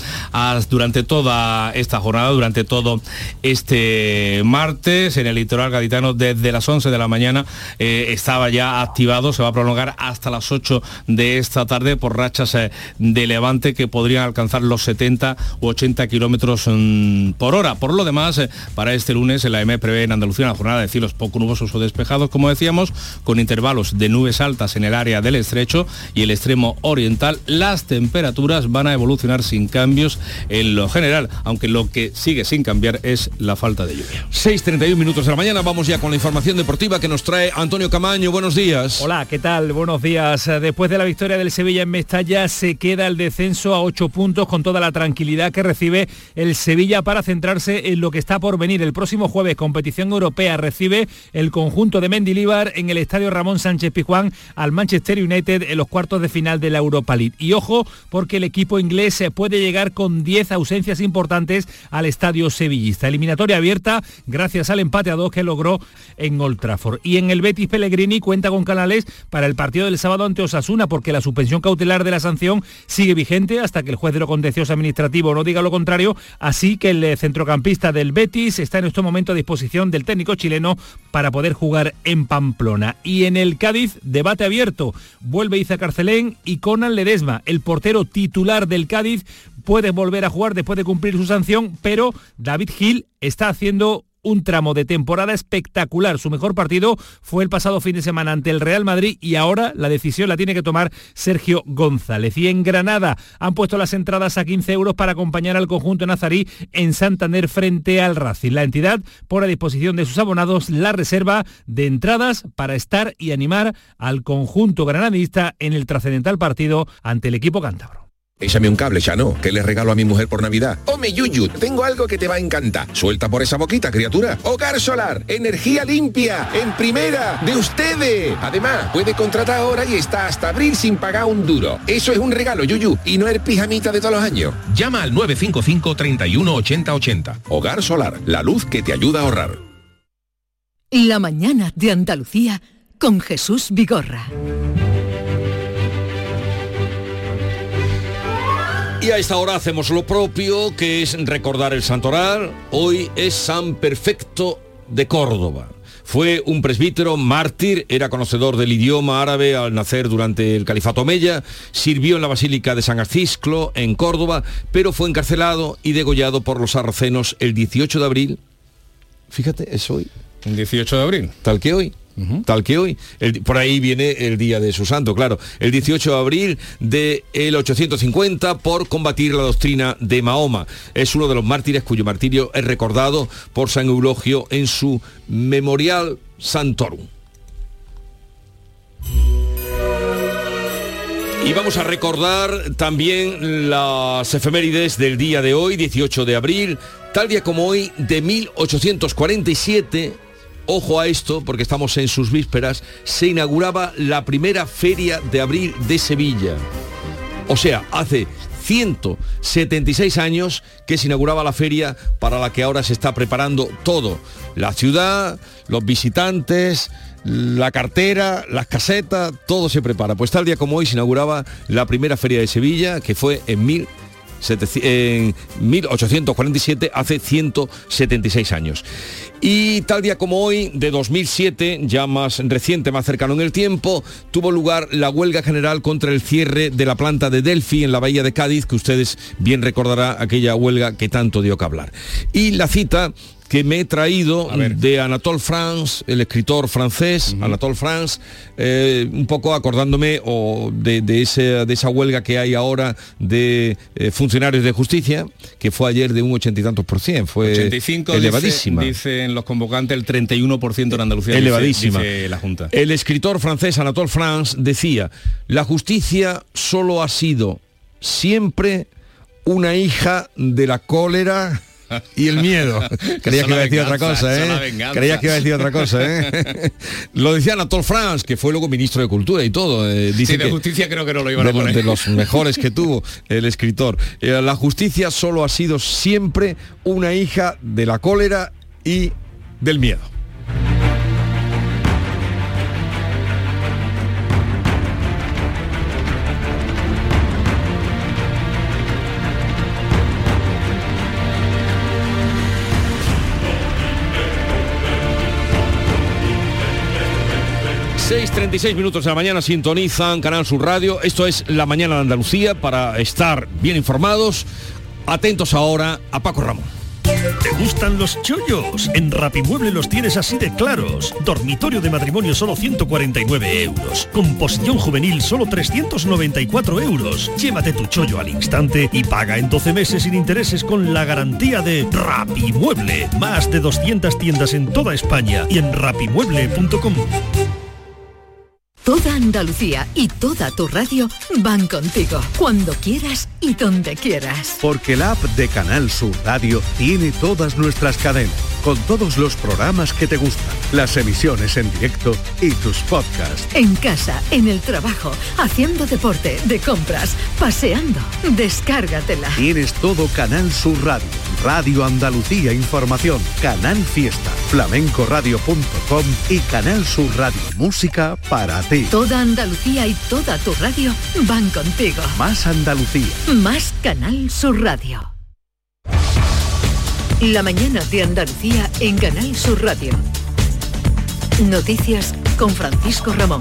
durante toda esta jornada, durante todo este martes en el litoral gaditano desde las 11 de la mañana eh, estaba ya activado, se va a prolongar hasta las 8 de esta tarde por rachas eh, de levante que podrían alcanzar los 70 u 80 kilómetros mm, por hora. Por lo demás, eh, para este lunes la EME en Andalucía una jornada de cielos poco nubosos o despejados, como decíamos, con intervalos de nubes altas en el área del estrecho y el extremo oriental. Las temperaturas van a evolucionar sin cambio en lo general, aunque lo que sigue sin cambiar es la falta de lluvia. 6.31 minutos de la mañana, vamos ya con la información deportiva que nos trae Antonio Camaño. Buenos días. Hola, ¿qué tal? Buenos días. Después de la victoria del Sevilla en Mestalla, se queda el descenso a 8 puntos con toda la tranquilidad que recibe el Sevilla para centrarse en lo que está por venir. El próximo jueves, competición europea, recibe el conjunto de Mendilibar en el Estadio Ramón Sánchez Pizjuán al Manchester United en los cuartos de final de la Europa League. Y ojo, porque el equipo inglés se puede llegar con 10 ausencias importantes al estadio sevillista. Eliminatoria abierta gracias al empate a dos que logró en Old Trafford. Y en el Betis Pellegrini cuenta con canales para el partido del sábado ante Osasuna porque la suspensión cautelar de la sanción sigue vigente hasta que el juez de lo contencioso administrativo no diga lo contrario, así que el centrocampista del Betis está en este momento a disposición del técnico chileno para poder jugar en Pamplona. Y en el Cádiz, debate abierto. Vuelve Iza Carcelén y Conan Ledesma, el portero titular del Cádiz, puede volver a jugar después de cumplir su sanción, pero David Gil está haciendo un tramo de temporada espectacular. Su mejor partido fue el pasado fin de semana ante el Real Madrid y ahora la decisión la tiene que tomar Sergio González. Y en Granada han puesto las entradas a 15 euros para acompañar al conjunto nazarí en Santander frente al Racing. La entidad pone a disposición de sus abonados la reserva de entradas para estar y animar al conjunto granadista en el trascendental partido ante el equipo cántabro. Échame un cable, ya no. ¿Qué le regalo a mi mujer por Navidad? Home Yuyu, tengo algo que te va a encantar. Suelta por esa boquita, criatura. Hogar Solar, energía limpia, en primera, de ustedes. Además, puede contratar ahora y está hasta abril sin pagar un duro. Eso es un regalo, Yuyu, y no el pijamita de todos los años. Llama al 955 31 80 80. Hogar Solar, la luz que te ayuda a ahorrar. La mañana de Andalucía con Jesús Vigorra. Y a esta hora hacemos lo propio, que es recordar el santoral. Hoy es San Perfecto de Córdoba. Fue un presbítero mártir, era conocedor del idioma árabe al nacer durante el califato Omeya, sirvió en la Basílica de San Arcisclo, en Córdoba, pero fue encarcelado y degollado por los sarracenos el 18 de abril. Fíjate, es hoy. El 18 de abril. Tal que hoy. Tal que hoy. Por ahí viene el día de su santo, claro. El 18 de abril de el 850 por combatir la doctrina de Mahoma. Es uno de los mártires cuyo martirio es recordado por San Eulogio en su Memorial Santorum. Y vamos a recordar también las efemérides del día de hoy, 18 de abril, tal día como hoy, de 1847, ojo a esto, porque estamos en sus vísperas, se inauguraba la primera feria de abril de Sevilla. O sea, hace 176 años que se inauguraba la feria para la que ahora se está preparando todo. La ciudad, los visitantes, la cartera, las casetas, todo se prepara. Pues tal día como hoy se inauguraba la primera feria de Sevilla, que fue en 1700 en 1847, hace 176 años. Y tal día como hoy, de 2007, ya más reciente, más cercano en el tiempo, tuvo lugar la huelga general contra el cierre de la planta de Delphi en la bahía de Cádiz, que ustedes bien recordarán aquella huelga que tanto dio que hablar. Y la cita que me he traído de Anatole France, el escritor francés, Anatole France, eh, un poco acordándome o de, de ese- de esa huelga que hay ahora de eh, funcionarios de justicia, que fue ayer de un ochenta y tantos por cien, fue 85 elevadísima. Dice, dicen los convocantes el 31% en Andalucía. dice- elevadísima. dice la Junta. El escritor francés Anatole France decía, la justicia solo ha sido siempre una hija de la cólera y el miedo. Creía Eso que iba a decir otra cosa, ¿eh? venganza. Creía que iba a decir otra cosa, ¿eh? Lo decía Anatole France, que fue luego ministro de Cultura y todo. eh, dice Sí, de que- justicia creo que no lo iban a poner. de los mejores que tuvo el escritor. Eh, la justicia solo ha sido siempre una hija de la cólera y del miedo. ...6.36 minutos de la mañana sintonizan Canal Sur Radio. Esto es La Mañana de Andalucía para estar bien informados. Atentos ahora a Paco Ramón. ¿Te gustan los chollos? En Rapimueble los tienes así de claros. Dormitorio de matrimonio solo 149 euros. Composición juvenil solo 394 euros. Llévate tu chollo al instante y paga en 12 meses sin intereses con la garantía de Rapimueble. Más de 200 tiendas en toda España y en rapimueble.com. Toda Andalucía y toda tu radio van contigo, cuando quieras y donde quieras. Porque la app de Canal Sur Radio tiene todas nuestras cadenas, con todos los programas que te gustan, las emisiones en directo y tus podcasts. En casa, en el trabajo, haciendo deporte, de compras, paseando. Descárgatela. Tienes todo Canal Sur Radio, Radio Andalucía Información, Canal Fiesta, flamencoradio.com y Canal Sur Radio Música para ti. Toda Andalucía y toda tu radio van contigo. Más Andalucía. Más Canal Sur Radio. La mañana de Andalucía en Canal Sur Radio. Noticias con Francisco Ramón.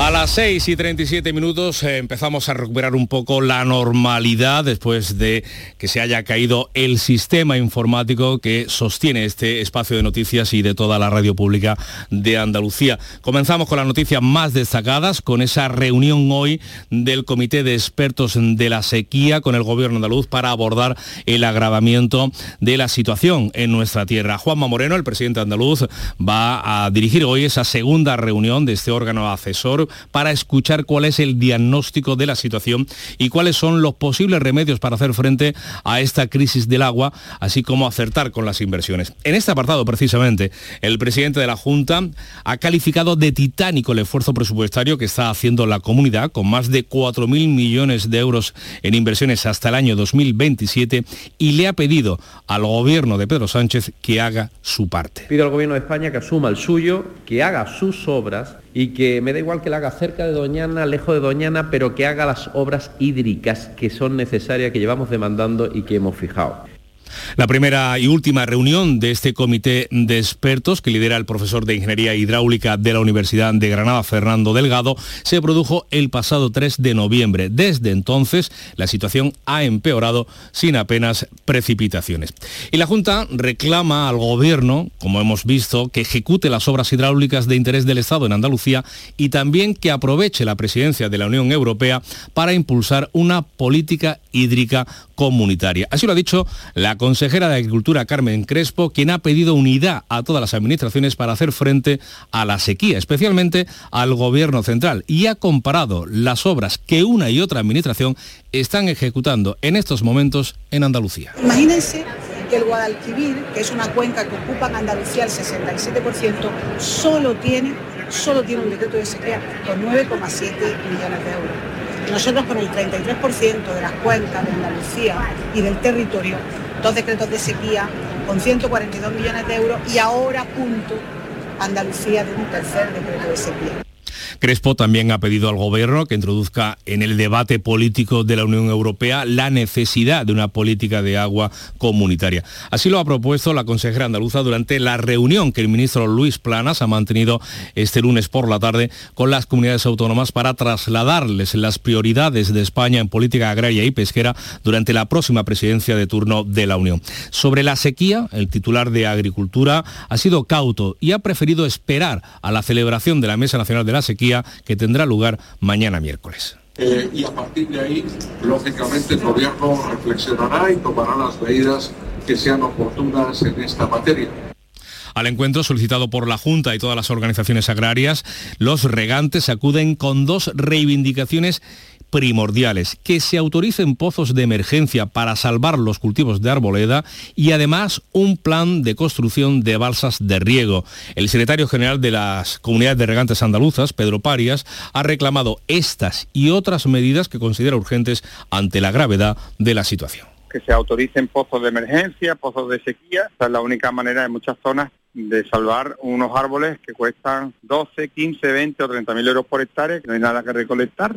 A las 6 y 37 minutos eh, empezamos a recuperar un poco la normalidad después de que se haya caído el sistema informático que sostiene este espacio de noticias y de toda la radio pública de Andalucía. Comenzamos con las noticias más destacadas, con esa reunión hoy del Comité de Expertos de la Sequía con el Gobierno andaluz para abordar el agravamiento de la situación en nuestra tierra. Juanma Moreno, el presidente andaluz, va a dirigir hoy esa segunda reunión de este órgano asesor para escuchar cuál es el diagnóstico de la situación y cuáles son los posibles remedios para hacer frente a esta crisis del agua, así como acertar con las inversiones. En este apartado, precisamente, el presidente de la Junta ha calificado de titánico el esfuerzo presupuestario que está haciendo la comunidad, con más de 4.000 millones de euros en inversiones hasta el año 2027, y le ha pedido al gobierno de Pedro Sánchez que haga su parte. Pido al Gobierno de España que asuma el suyo, que haga sus obras y que me da igual que la haga cerca de Doñana, lejos de Doñana, pero que haga las obras hídricas que son necesarias, que llevamos demandando y que hemos fijado. La primera y última reunión de este comité de expertos que lidera el profesor de Ingeniería Hidráulica de la Universidad de Granada, Fernando Delgado, se produjo el pasado 3 de noviembre. Desde entonces, la situación ha empeorado sin apenas precipitaciones. Y la Junta reclama al Gobierno, como hemos visto, que ejecute las obras hidráulicas de interés del Estado en Andalucía y también que aproveche la presidencia de la Unión Europea para impulsar una política hídrica comunitaria. Así lo ha dicho la consejera de Agricultura Carmen Crespo, quien ha pedido unidad a todas las administraciones para hacer frente a la sequía, especialmente al Gobierno central, y ha comparado las obras que una y otra administración están ejecutando en estos momentos en Andalucía. Imagínense que el Guadalquivir, que es una cuenca que ocupa en Andalucía el 67%, solo tiene, solo tiene un decreto de sequía con 9,7 millones de euros. Nosotros con el 33% de las cuencas de Andalucía y del territorio, dos decretos de sequía con 142 millones de euros y ahora punto Andalucía de un tercer decreto de sequía. Crespo también ha pedido al Gobierno que introduzca en el debate político de la Unión Europea la necesidad de una política de agua comunitaria. Así lo ha propuesto la consejera andaluza durante la reunión que el ministro Luis Planas ha mantenido este lunes por la tarde con las comunidades autónomas para trasladarles las prioridades de España en política agraria y pesquera durante la próxima presidencia de turno de la Unión. Sobre la sequía, el titular de Agricultura ha sido cauto y ha preferido esperar a la celebración de la Mesa Nacional de la Sequía que tendrá lugar mañana miércoles. Eh, y a partir de ahí, lógicamente, el Gobierno reflexionará y tomará las medidas que sean oportunas en esta materia. Al encuentro solicitado por la Junta y todas las organizaciones agrarias, los regantes acuden con dos reivindicaciones primordiales, que se autoricen pozos de emergencia para salvar los cultivos de arboleda y además un plan de construcción de balsas de riego. El secretario general de las comunidades de regantes andaluzas, Pedro Parias, ha reclamado estas y otras medidas que considera urgentes ante la gravedad de la situación que se autoricen pozos de emergencia, pozos de sequía. Esa es la única manera en muchas zonas de salvar unos árboles que cuestan 12, 15, 20 o 30 mil euros por hectárea, que no hay nada que recolectar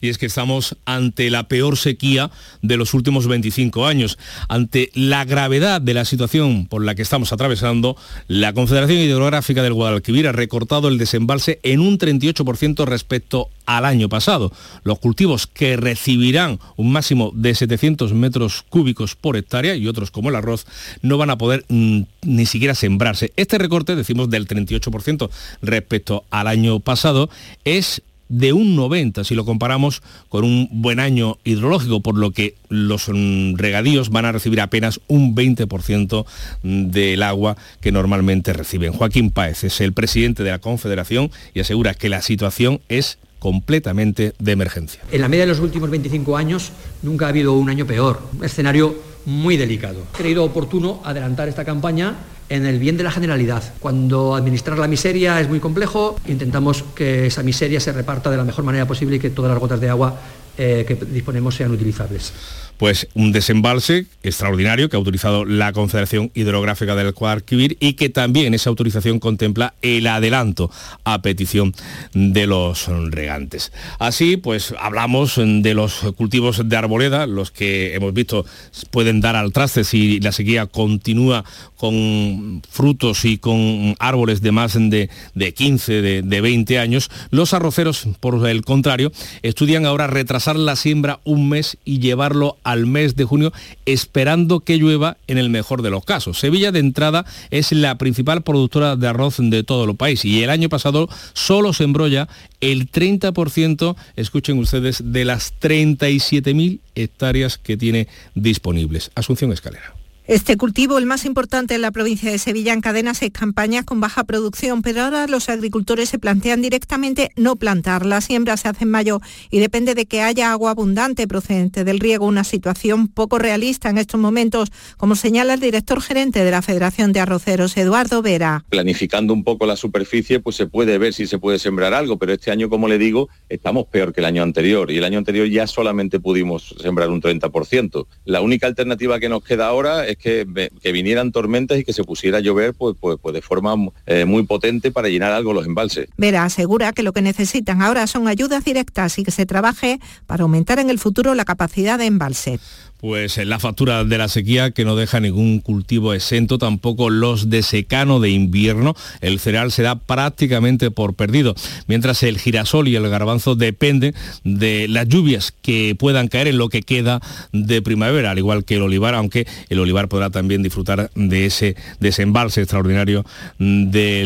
y es que estamos ante la peor sequía de los últimos 25 años. Ante la gravedad de la situación por la que estamos atravesando, la Confederación Hidrográfica del Guadalquivir ha recortado el desembalse en un 38% respecto al año pasado. Los cultivos que recibirán un máximo de 700 metros cúbicos por hectárea y otros como el arroz no van a poder mm, ni siquiera sembrarse. Este recorte, decimos del 38% respecto al año pasado, es de un 90 si lo comparamos con un buen año hidrológico, por lo que los mm, regadíos van a recibir apenas un 20% del agua que normalmente reciben. Joaquín Páez es el presidente de la Confederación y asegura que la situación es completamente de emergencia. En la media de los últimos 25 años nunca ha habido un año peor, un escenario muy delicado. He creído oportuno adelantar esta campaña en el bien de la generalidad. Cuando administrar la miseria es muy complejo, intentamos que esa miseria se reparta de la mejor manera posible y que todas las gotas de agua eh, que disponemos sean utilizables pues un desembalse extraordinario que ha autorizado la Confederación Hidrográfica del Guadalquivir y que también esa autorización contempla el adelanto a petición de los regantes. Así, pues hablamos de los cultivos de arboleda, los que hemos visto pueden dar al traste si la sequía continúa con frutos y con árboles de más de, 15, de, de 20 años. Los arroceros, por el contrario, estudian ahora retrasar la siembra un mes y llevarlo al mes de junio, esperando que llueva en el mejor de los casos. Sevilla de entrada es la principal productora de arroz de todo el país y el año pasado solo se embrolla el 30%, escuchen ustedes, de las 37.000 hectáreas que tiene disponibles. Asunción Escalera. Este cultivo, el más importante en la provincia de Sevilla, encadena seis campañas con baja producción, pero ahora los agricultores se plantean directamente no plantar. La siembra se hace en mayo y depende de que haya agua abundante procedente del riego, una situación poco realista en estos momentos, como señala el director gerente de la Federación de Arroceros, Eduardo Vera. Planificando un poco la superficie, pues se puede ver si se puede sembrar algo, pero este año, como le digo, estamos peor que el año anterior y el año anterior ya solamente pudimos sembrar un 30%. La única alternativa que nos queda ahora es que, vinieran tormentas y que se pusiera a llover pues, pues, pues de forma eh, muy potente para llenar algo los embalses. Vera asegura que lo que necesitan ahora son ayudas directas y que se trabaje para aumentar en el futuro la capacidad de embalse. Pues la factura de la sequía que no deja ningún cultivo exento, tampoco los de secano de invierno. El cereal se da prácticamente por perdido, mientras el girasol y el garbanzo dependen de las lluvias que puedan caer en lo que queda de primavera, al igual que el olivar, aunque el olivar podrá también disfrutar de ese desembalse extraordinario de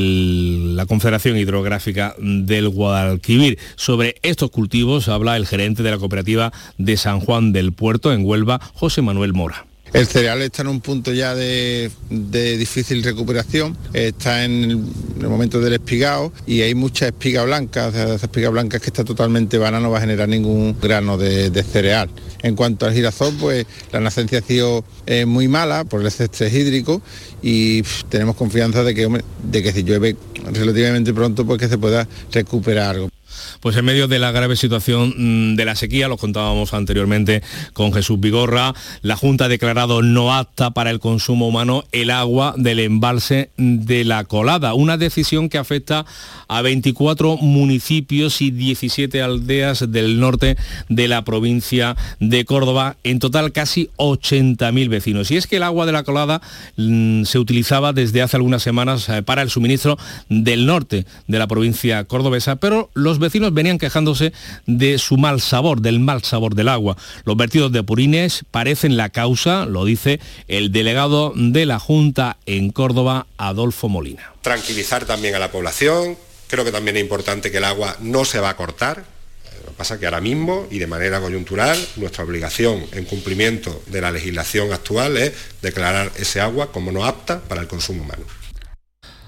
la Confederación Hidrográfica del Guadalquivir. Sobre estos cultivos habla el gerente de la cooperativa de San Juan del Puerto en Huelva, José Manuel Mora. El cereal está en un punto ya de, difícil recuperación, está en el, momento del espigado y hay mucha espiga blanca, esa espiga blanca que está totalmente vana, no va a generar ningún grano de, cereal. En cuanto al girasol, pues la nacencia ha sido eh, muy mala por el exceso hídrico y tenemos confianza de que, de que si llueve relativamente pronto, pues que se pueda recuperar algo. Pues en medio de la grave situación mm, de la sequía, lo contábamos anteriormente con Jesús Vigorra, la Junta ha declarado no apta para el consumo humano el agua del embalse de la colada, una decisión que afecta a 24 municipios y 17 aldeas del norte de la provincia de Córdoba, en total casi 80.000 vecinos. Y es que el agua de la colada mm, se utilizaba desde hace algunas semanas eh, para el suministro del norte de la provincia cordobesa, pero los venían quejándose de su mal sabor, del mal sabor del agua. Los vertidos de purines parecen la causa, lo dice el delegado de la Junta en Córdoba, Adolfo Molina. Tranquilizar también a la población, creo que también es importante que el agua no se va a cortar, lo que pasa que ahora mismo y de manera coyuntural nuestra obligación en cumplimiento de la legislación actual es declarar ese agua como no apta para el consumo humano.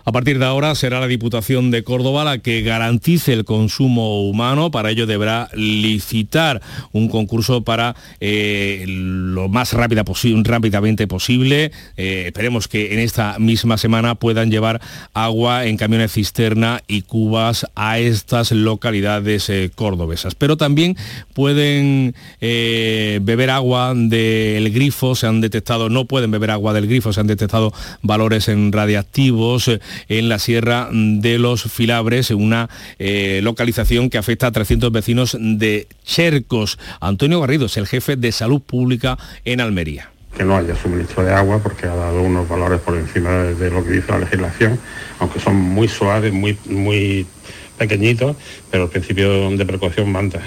A partir de ahora será la Diputación de Córdoba la que garantice el consumo humano. Para ello deberá licitar un concurso para eh, lo más rápida rápidamente posible. Eh, esperemos que en esta misma semana puedan llevar agua en camiones cisterna y cubas a estas localidades eh, cordobesas. Pero también pueden beber agua del grifo, se han detectado, no pueden beber agua del grifo, se han detectado valores en radiactivos en la Sierra de los Filabres, una eh, localización que afecta a 300 vecinos de Chercos. Antonio Garrido es el jefe de salud pública en Almería que no haya suministro de agua porque ha dado unos valores por encima de, lo que dice la legislación, aunque son muy suaves, muy, muy pequeñitos, pero el principio de precaución manda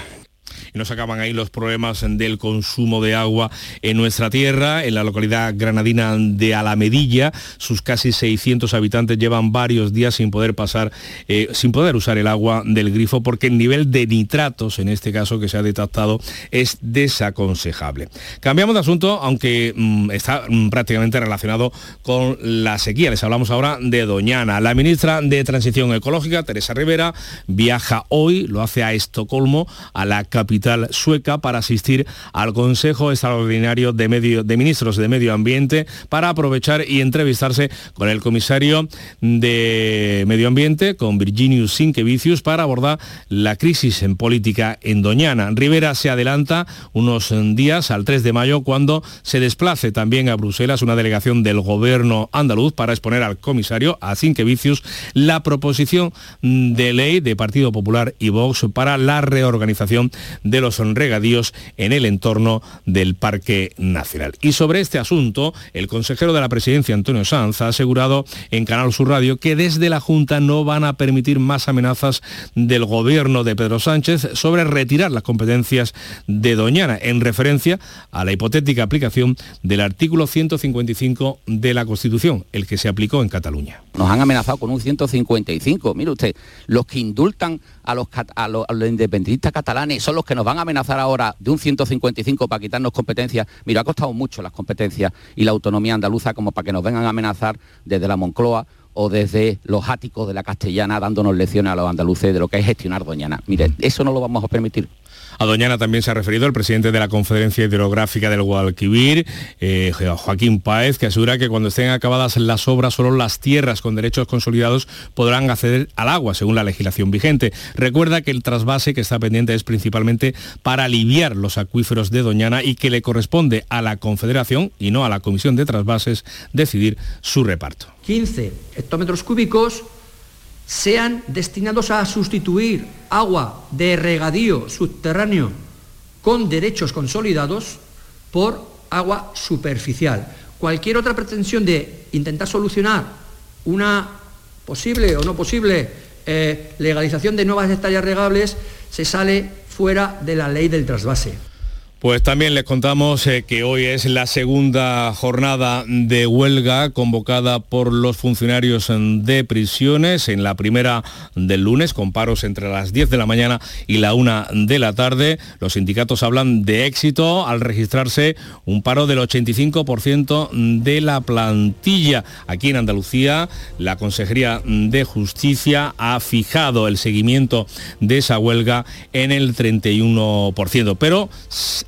y nos acaban ahí los problemas del consumo de agua en nuestra tierra, en la localidad granadina de Alamedilla. Sus casi 600 habitantes llevan varios días sin poder pasar, eh, sin poder usar el agua del grifo porque el nivel de nitratos, en este caso que se ha detectado, es desaconsejable. Cambiamos de asunto, aunque mm, está mm, prácticamente relacionado con la sequía. Les hablamos ahora de Doñana. La ministra de Transición Ecológica, Teresa Rivera, viaja hoy, lo hace a Estocolmo, a la capital sueca para asistir al Consejo Extraordinario de, Medio, de Ministros de Medio Ambiente para aprovechar y entrevistarse con el comisario de Medio Ambiente, con Virginius Sinkevicius, para abordar la crisis en política en Doñana. Rivera se adelanta unos días al 3 de mayo cuando se desplace también a Bruselas una delegación del gobierno andaluz para exponer al comisario, a Sinkevicius, la proposición de ley de Partido Popular y Vox para la reorganización de los regadíos en el entorno del Parque Nacional. Y sobre este asunto, el consejero de la presidencia, Antonio Sanz, ha asegurado en Canal Sur Radio que desde la Junta no van a permitir más amenazas del gobierno de Pedro Sánchez sobre retirar las competencias de Doñana, en referencia a la hipotética aplicación del artículo 155 de la Constitución, el que se aplicó en Cataluña. Nos han amenazado con un 155. Mire usted, los que indultan a los, a los, independentistas catalanes son los que nos van a amenazar ahora de un 155 para quitarnos competencias. Mira, ha costado mucho las competencias y la autonomía andaluza como para que nos vengan a amenazar desde la Moncloa o desde los áticos de la castellana dándonos lecciones a los andaluces de lo que es gestionar Doñana. Mire, eso no lo vamos a permitir. A Doñana también se ha referido el presidente de la Conferencia Hidrográfica del Guadalquivir, eh, Joaquín Páez, que asegura que cuando estén acabadas las obras, solo las tierras con derechos consolidados podrán acceder al agua, según la legislación vigente. Recuerda que el trasvase que está pendiente es principalmente para aliviar los acuíferos de Doñana y que le corresponde a la Confederación y no a la Comisión de Trasvases decidir su reparto. 15 hectómetros cúbicos sean destinados a sustituir agua de regadío subterráneo con derechos consolidados por agua superficial. Cualquier otra pretensión de intentar solucionar una posible o no posible eh, legalización de nuevas hectáreas regables se sale fuera de la ley del trasvase. Pues también les contamos eh, que hoy es la segunda jornada de huelga convocada por los funcionarios de prisiones, en la primera del lunes, con paros entre las 10 de la mañana y la 1 de la tarde. Los sindicatos hablan de éxito al registrarse un paro del 85% de la plantilla. Aquí en Andalucía, la Consejería de Justicia ha fijado el seguimiento de esa huelga en el 31%. Pero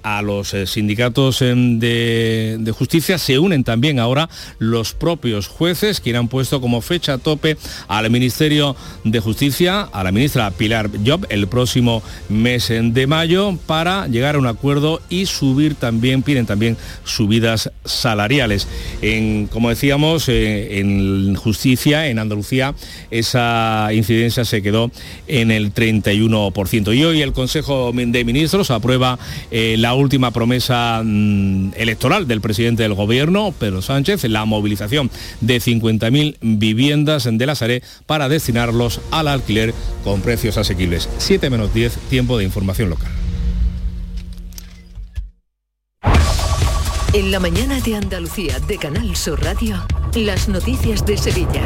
a los eh, sindicatos em, de, justicia se unen también ahora los propios jueces, que han puesto como fecha tope al Ministerio de Justicia, a la ministra Pilar Job, el próximo mes de mayo, para llegar a un acuerdo y subir también, piden también subidas salariales. En, como decíamos, eh, en justicia, en Andalucía, esa incidencia se quedó en el 31%. Y hoy el Consejo de Ministros aprueba eh, la última promesa mm, electoral del presidente del gobierno, Pedro Sánchez, la movilización de 50.000 viviendas de la Saré para destinarlos al alquiler con precios asequibles. 7 menos 10, tiempo de información local. En la mañana de Andalucía de Canal Sur Radio, las noticias de Sevilla.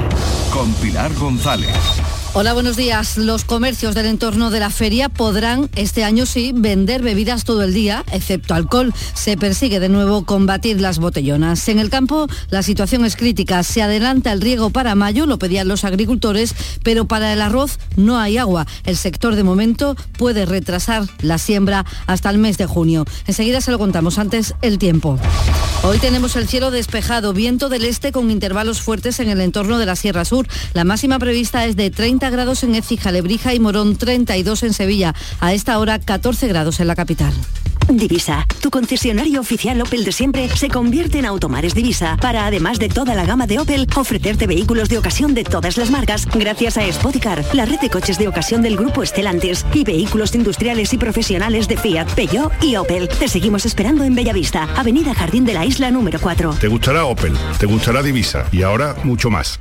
Con Pilar González. Hola, buenos días. Los comercios del entorno de la feria podrán este año sí vender bebidas todo el día, excepto alcohol. Se persigue de nuevo combatir las botellonas. En el campo la situación es crítica. Se adelanta el riego para mayo, lo pedían los agricultores, pero para el arroz no hay agua. El sector de momento puede retrasar la siembra hasta el mes de junio. Enseguida se lo contamos antes el tiempo. Hoy tenemos el cielo despejado, viento del este con intervalos fuertes en el entorno de la Sierra Sur. La máxima prevista es de 30 grados en Écija, Lebrija y Morón, 32 en Sevilla. A esta hora 14 grados en la capital. Divisa, tu concesionario oficial Opel de siempre se convierte en Automares Divisa para, además de toda la gama de Opel, ofrecerte vehículos de ocasión de todas las marcas gracias a Spodicar, la red de coches de ocasión del grupo Estelantes y vehículos industriales y profesionales de Fiat, Peugeot y Opel. Te seguimos esperando en Bellavista, Avenida Jardín de la Isla número 4. Te gustará Opel, te gustará Divisa y ahora mucho más.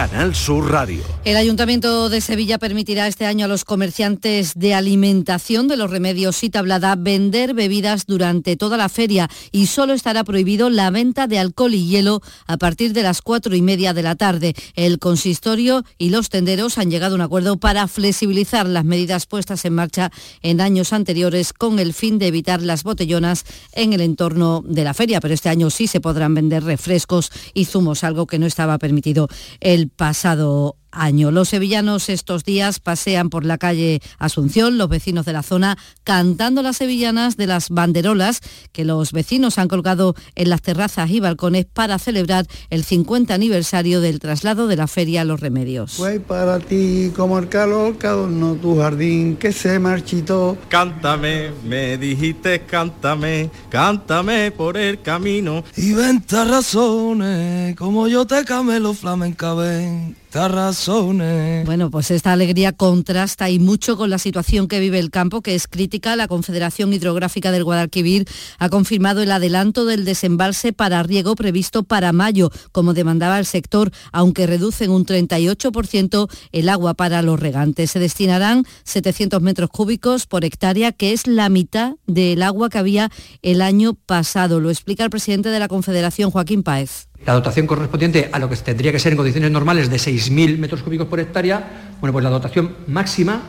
Canal Sur Radio. El Ayuntamiento de Sevilla permitirá este año a los comerciantes de alimentación de los remedios y tablada vender bebidas durante toda la feria y solo estará prohibido la venta de alcohol y hielo a partir de las cuatro y media de la tarde. El consistorio y los tenderos han llegado a un acuerdo para flexibilizar las medidas puestas en marcha en años anteriores con el fin de evitar las botellonas en el entorno de la feria. Pero este año sí se podrán vender refrescos y zumos, algo que no estaba permitido el pasado año. Los sevillanos estos días pasean por la calle Asunción, los vecinos de la zona, cantando las sevillanas de las banderolas que los vecinos han colgado en las terrazas y balcones para celebrar el 50 aniversario del traslado de la feria a Los Remedios. Fue para ti como el calor que adornó tu jardín que se marchitó. Cántame, me dijiste cántame, cántame por el camino. Y venta razones, como yo te camelo flamenca ven Bueno, pues esta alegría contrasta y mucho con la situación que vive el campo, que es crítica. La Confederación Hidrográfica del Guadalquivir ha confirmado el adelanto del desembalse para riego previsto para mayo, como demandaba el sector, aunque reducen un 38% el agua para los regantes. Se destinarán 700 metros cúbicos por hectárea, que es la mitad del agua que había el año pasado. Lo explica el presidente de la Confederación, Joaquín Páez. La dotación correspondiente a lo que tendría que ser en condiciones normales de 6.000 metros cúbicos por hectárea, bueno, pues la dotación máxima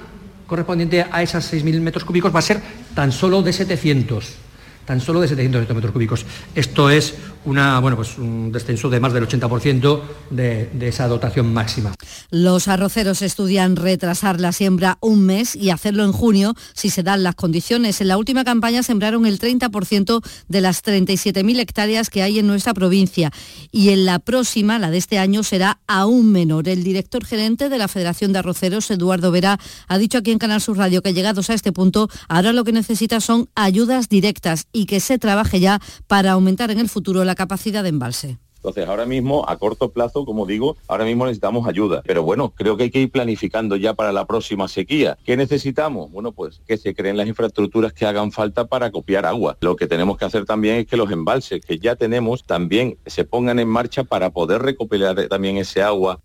correspondiente a esas 6.000 metros cúbicos va a ser tan solo de 700 tan solo de 700 hectómetros cúbicos. Esto es una, bueno, pues un descenso de más del 80% de, de esa dotación máxima. Los arroceros estudian retrasar la siembra un mes y hacerlo en junio si se dan las condiciones. En la última campaña sembraron el 30% de las 37.000 hectáreas que hay en nuestra provincia y en la próxima, la de este año, será aún menor. El director gerente de la Federación de Arroceros, Eduardo Vera, ha dicho aquí en Canal Sur Radio que llegados a este punto, ahora lo que necesita son ayudas directas que se trabaje ya para aumentar en el futuro la capacidad de embalse. Entonces, ahora mismo, a corto plazo, como digo, ahora mismo necesitamos ayuda. Pero bueno, creo que hay que ir planificando ya para la próxima sequía. ¿Qué necesitamos? Bueno, pues que se creen las infraestructuras que hagan falta para copiar agua. Lo que tenemos que hacer también es que los embalses que ya tenemos también se pongan en marcha para poder recopilar también ese agua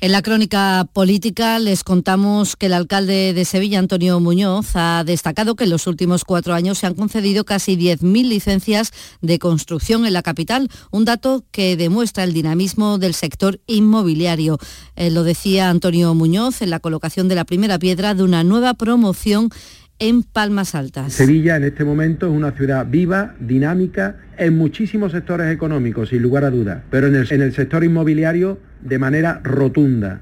en la crónica política les contamos que el alcalde de Sevilla, Antonio Muñoz, ha destacado que en los últimos cuatro años se han concedido casi 10.000 licencias de construcción en la capital, un dato que demuestra el dinamismo del sector inmobiliario. Eh, lo decía Antonio Muñoz en la colocación de la primera piedra de una nueva promoción en Palmas Altas. Sevilla en este momento es una ciudad viva, dinámica, en muchísimos sectores económicos, sin lugar a dudas, pero en el, en el sector inmobiliario de manera rotunda.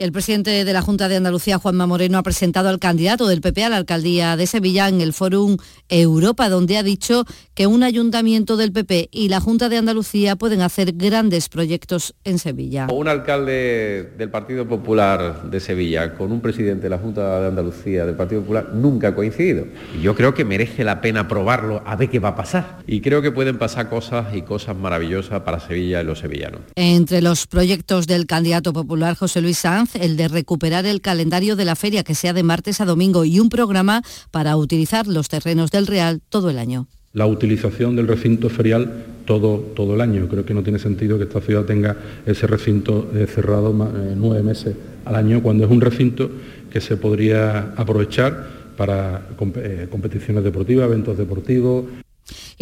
El presidente de la Junta de Andalucía, Juanma Moreno, ha presentado al candidato del PP a la alcaldía de Sevilla en el Fórum Europa, donde ha dicho que un ayuntamiento del PP y la Junta de Andalucía pueden hacer grandes proyectos en Sevilla. Un alcalde del Partido Popular de Sevilla con un presidente de la Junta de Andalucía del Partido Popular nunca ha coincidido. Y yo creo que merece la pena probarlo a ver qué va a pasar. Y creo que pueden pasar cosas y cosas maravillosas para Sevilla y los sevillanos. Entre los proyectos del candidato popular José Luis Sanz, el de recuperar el calendario de la feria que sea de martes a domingo y un programa para utilizar los terrenos del Real todo el año la utilización del recinto ferial todo, todo el año. Creo que no tiene sentido que esta ciudad tenga ese recinto eh, cerrado eh, nueve meses al año, cuando es un recinto que se podría aprovechar para eh, competiciones deportivas, eventos deportivos.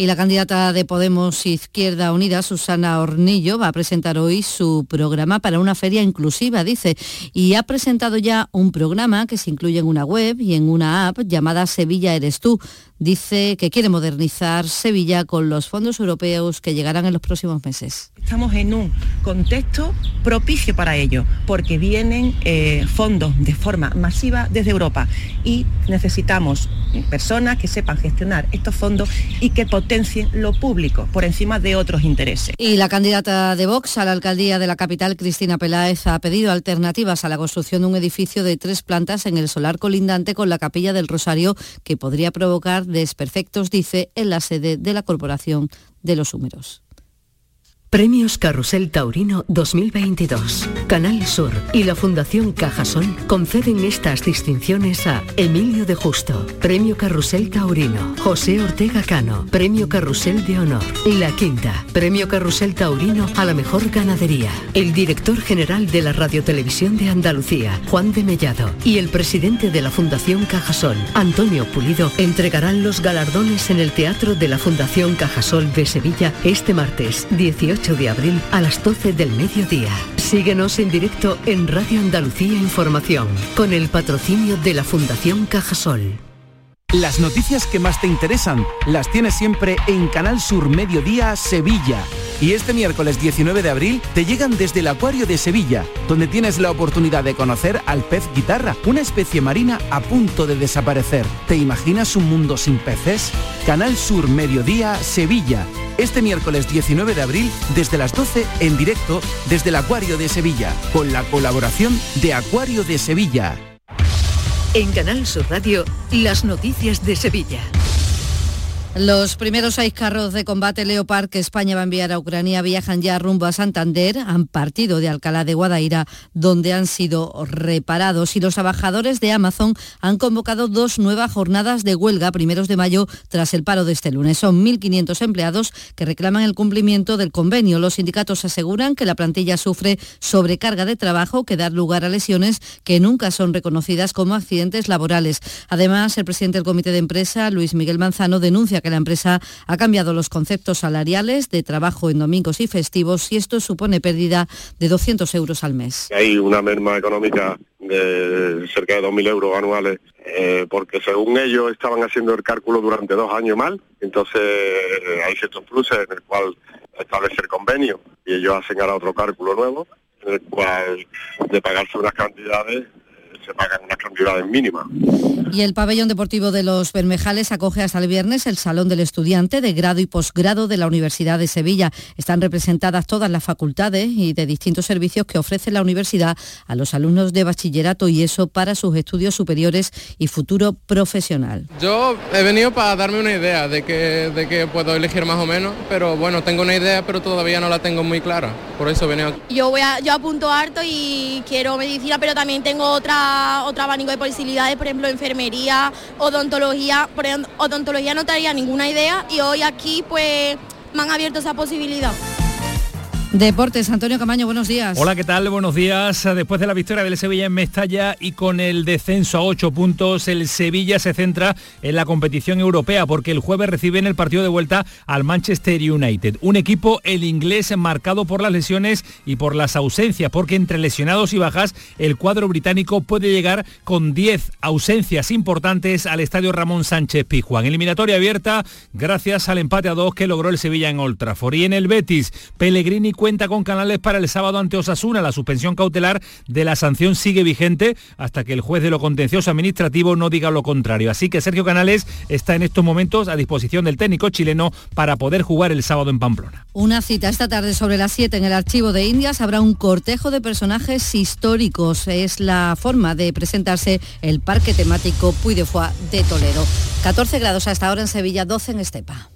Y la candidata de Podemos Izquierda Unida, Susana Hornillo, va a presentar hoy su programa para una feria inclusiva, dice, y ha presentado ya un programa que se incluye en una web y en una app llamada Sevilla Eres tú, dice que quiere modernizar Sevilla con los fondos europeos que llegarán en los próximos meses. Estamos en un contexto propicio para ello, porque vienen eh, fondos de forma masiva desde Europa. Y necesitamos personas que sepan gestionar estos fondos y que potencien lo público por encima de otros intereses. Y la candidata de Vox a la alcaldía de la capital, Cristina Peláez, ha pedido alternativas a la construcción de un edificio de tres plantas en el solar colindante con la capilla del Rosario que podría provocar desperfectos, dice, en la sede de la Corporación de los Húmeros. Premios Carrusel Taurino 2022. Canal Sur y la Fundación Cajasol conceden estas distinciones a Emilio de Justo, Premio Carrusel Taurino, José Ortega Cano, Premio Carrusel de Honor, La Quinta, Premio Carrusel Taurino a la Mejor Ganadería, el director general de la Radiotelevisión de Andalucía, Juan de Mellado, y el presidente de la Fundación Cajasol, Antonio Pulido, entregarán los galardones en el Teatro de la Fundación Cajasol de Sevilla este martes 18 de abril a las 12 del mediodía. Síguenos en directo en Radio Andalucía Información, con el patrocinio de la Fundación Cajasol. Las noticias que más te interesan las tienes siempre en Canal Sur Mediodía Sevilla. Y este miércoles 19 de abril te llegan desde el Acuario de Sevilla, donde tienes la oportunidad de conocer al pez guitarra, una especie marina a punto de desaparecer. ¿Te imaginas un mundo sin peces? Canal Sur Mediodía Sevilla este miércoles 19 de abril desde las 12 en directo desde el Acuario de Sevilla, con la colaboración de Acuario de Sevilla. En Canal Sur Radio, las noticias de Sevilla. Los primeros seis carros de combate Leopard que España va a enviar a Ucrania viajan ya rumbo a Santander, han partido de Alcalá de Guadaira, donde han sido reparados. Y los trabajadores de Amazon han convocado dos nuevas jornadas de huelga primeros de mayo tras el paro de este lunes. Son 1.500 empleados que reclaman el cumplimiento del convenio. Los sindicatos aseguran que la plantilla sufre sobrecarga de trabajo que da lugar a lesiones que nunca son reconocidas como accidentes laborales. Además, el presidente del comité de empresa, Luis Miguel Manzano, denuncia que la empresa ha cambiado los conceptos salariales de trabajo en domingos y festivos y esto supone pérdida de 200 euros al mes. Hay una merma económica de cerca de 2.000 euros anuales eh, porque según ellos estaban haciendo el cálculo durante dos años mal, entonces eh, hay ciertos pluses en el cual establecer convenio y ellos hacen ahora otro cálculo nuevo en el cual de pagarse unas cantidades se pagan unas cantidades mínimas. Y el pabellón deportivo de los Bermejales acoge hasta el viernes el Salón del Estudiante de grado y posgrado de la Universidad de Sevilla. Están representadas todas las facultades y de distintos servicios que ofrece la universidad a los alumnos de bachillerato y eso para sus estudios superiores y futuro profesional. Yo he venido para darme una idea de que, de que puedo elegir más o menos, pero bueno, tengo una idea, pero todavía no la tengo muy clara. Por eso he venido aquí. Yo, voy a, yo apunto harto y quiero medicina, pero también tengo otra, otro abanico de posibilidades, por ejemplo, enfermería, odontología. Por ejemplo, odontología no traía ninguna idea y hoy aquí pues me han abierto esa posibilidad. Deportes, Antonio Camaño, buenos días. Hola, ¿qué tal? Buenos días. Después de la victoria del Sevilla en Mestalla y con el descenso a 8 puntos, el Sevilla se centra en la competición europea porque el jueves recibe en el partido de vuelta al Manchester United. Un equipo, el inglés, marcado por las lesiones y por las ausencias, porque entre lesionados y bajas, el cuadro británico puede llegar con 10 ausencias importantes al estadio Ramón Sánchez Pizjuán. Eliminatoria abierta gracias al empate a 2 que logró el Sevilla en Old Trafford. Y en el Betis, Pellegrini cuenta con canales para el sábado ante Osasuna. La suspensión cautelar de la sanción sigue vigente hasta que el juez de lo contencioso administrativo no diga lo contrario. Así que Sergio Canales está en estos momentos a disposición del técnico chileno para poder jugar el sábado en Pamplona. Una cita esta tarde sobre las 7 en el Archivo de Indias. Habrá un cortejo de personajes históricos. Es la forma de presentarse el parque temático Puy de Foix de Toledo. 14 grados hasta ahora en Sevilla, 12 en Estepa.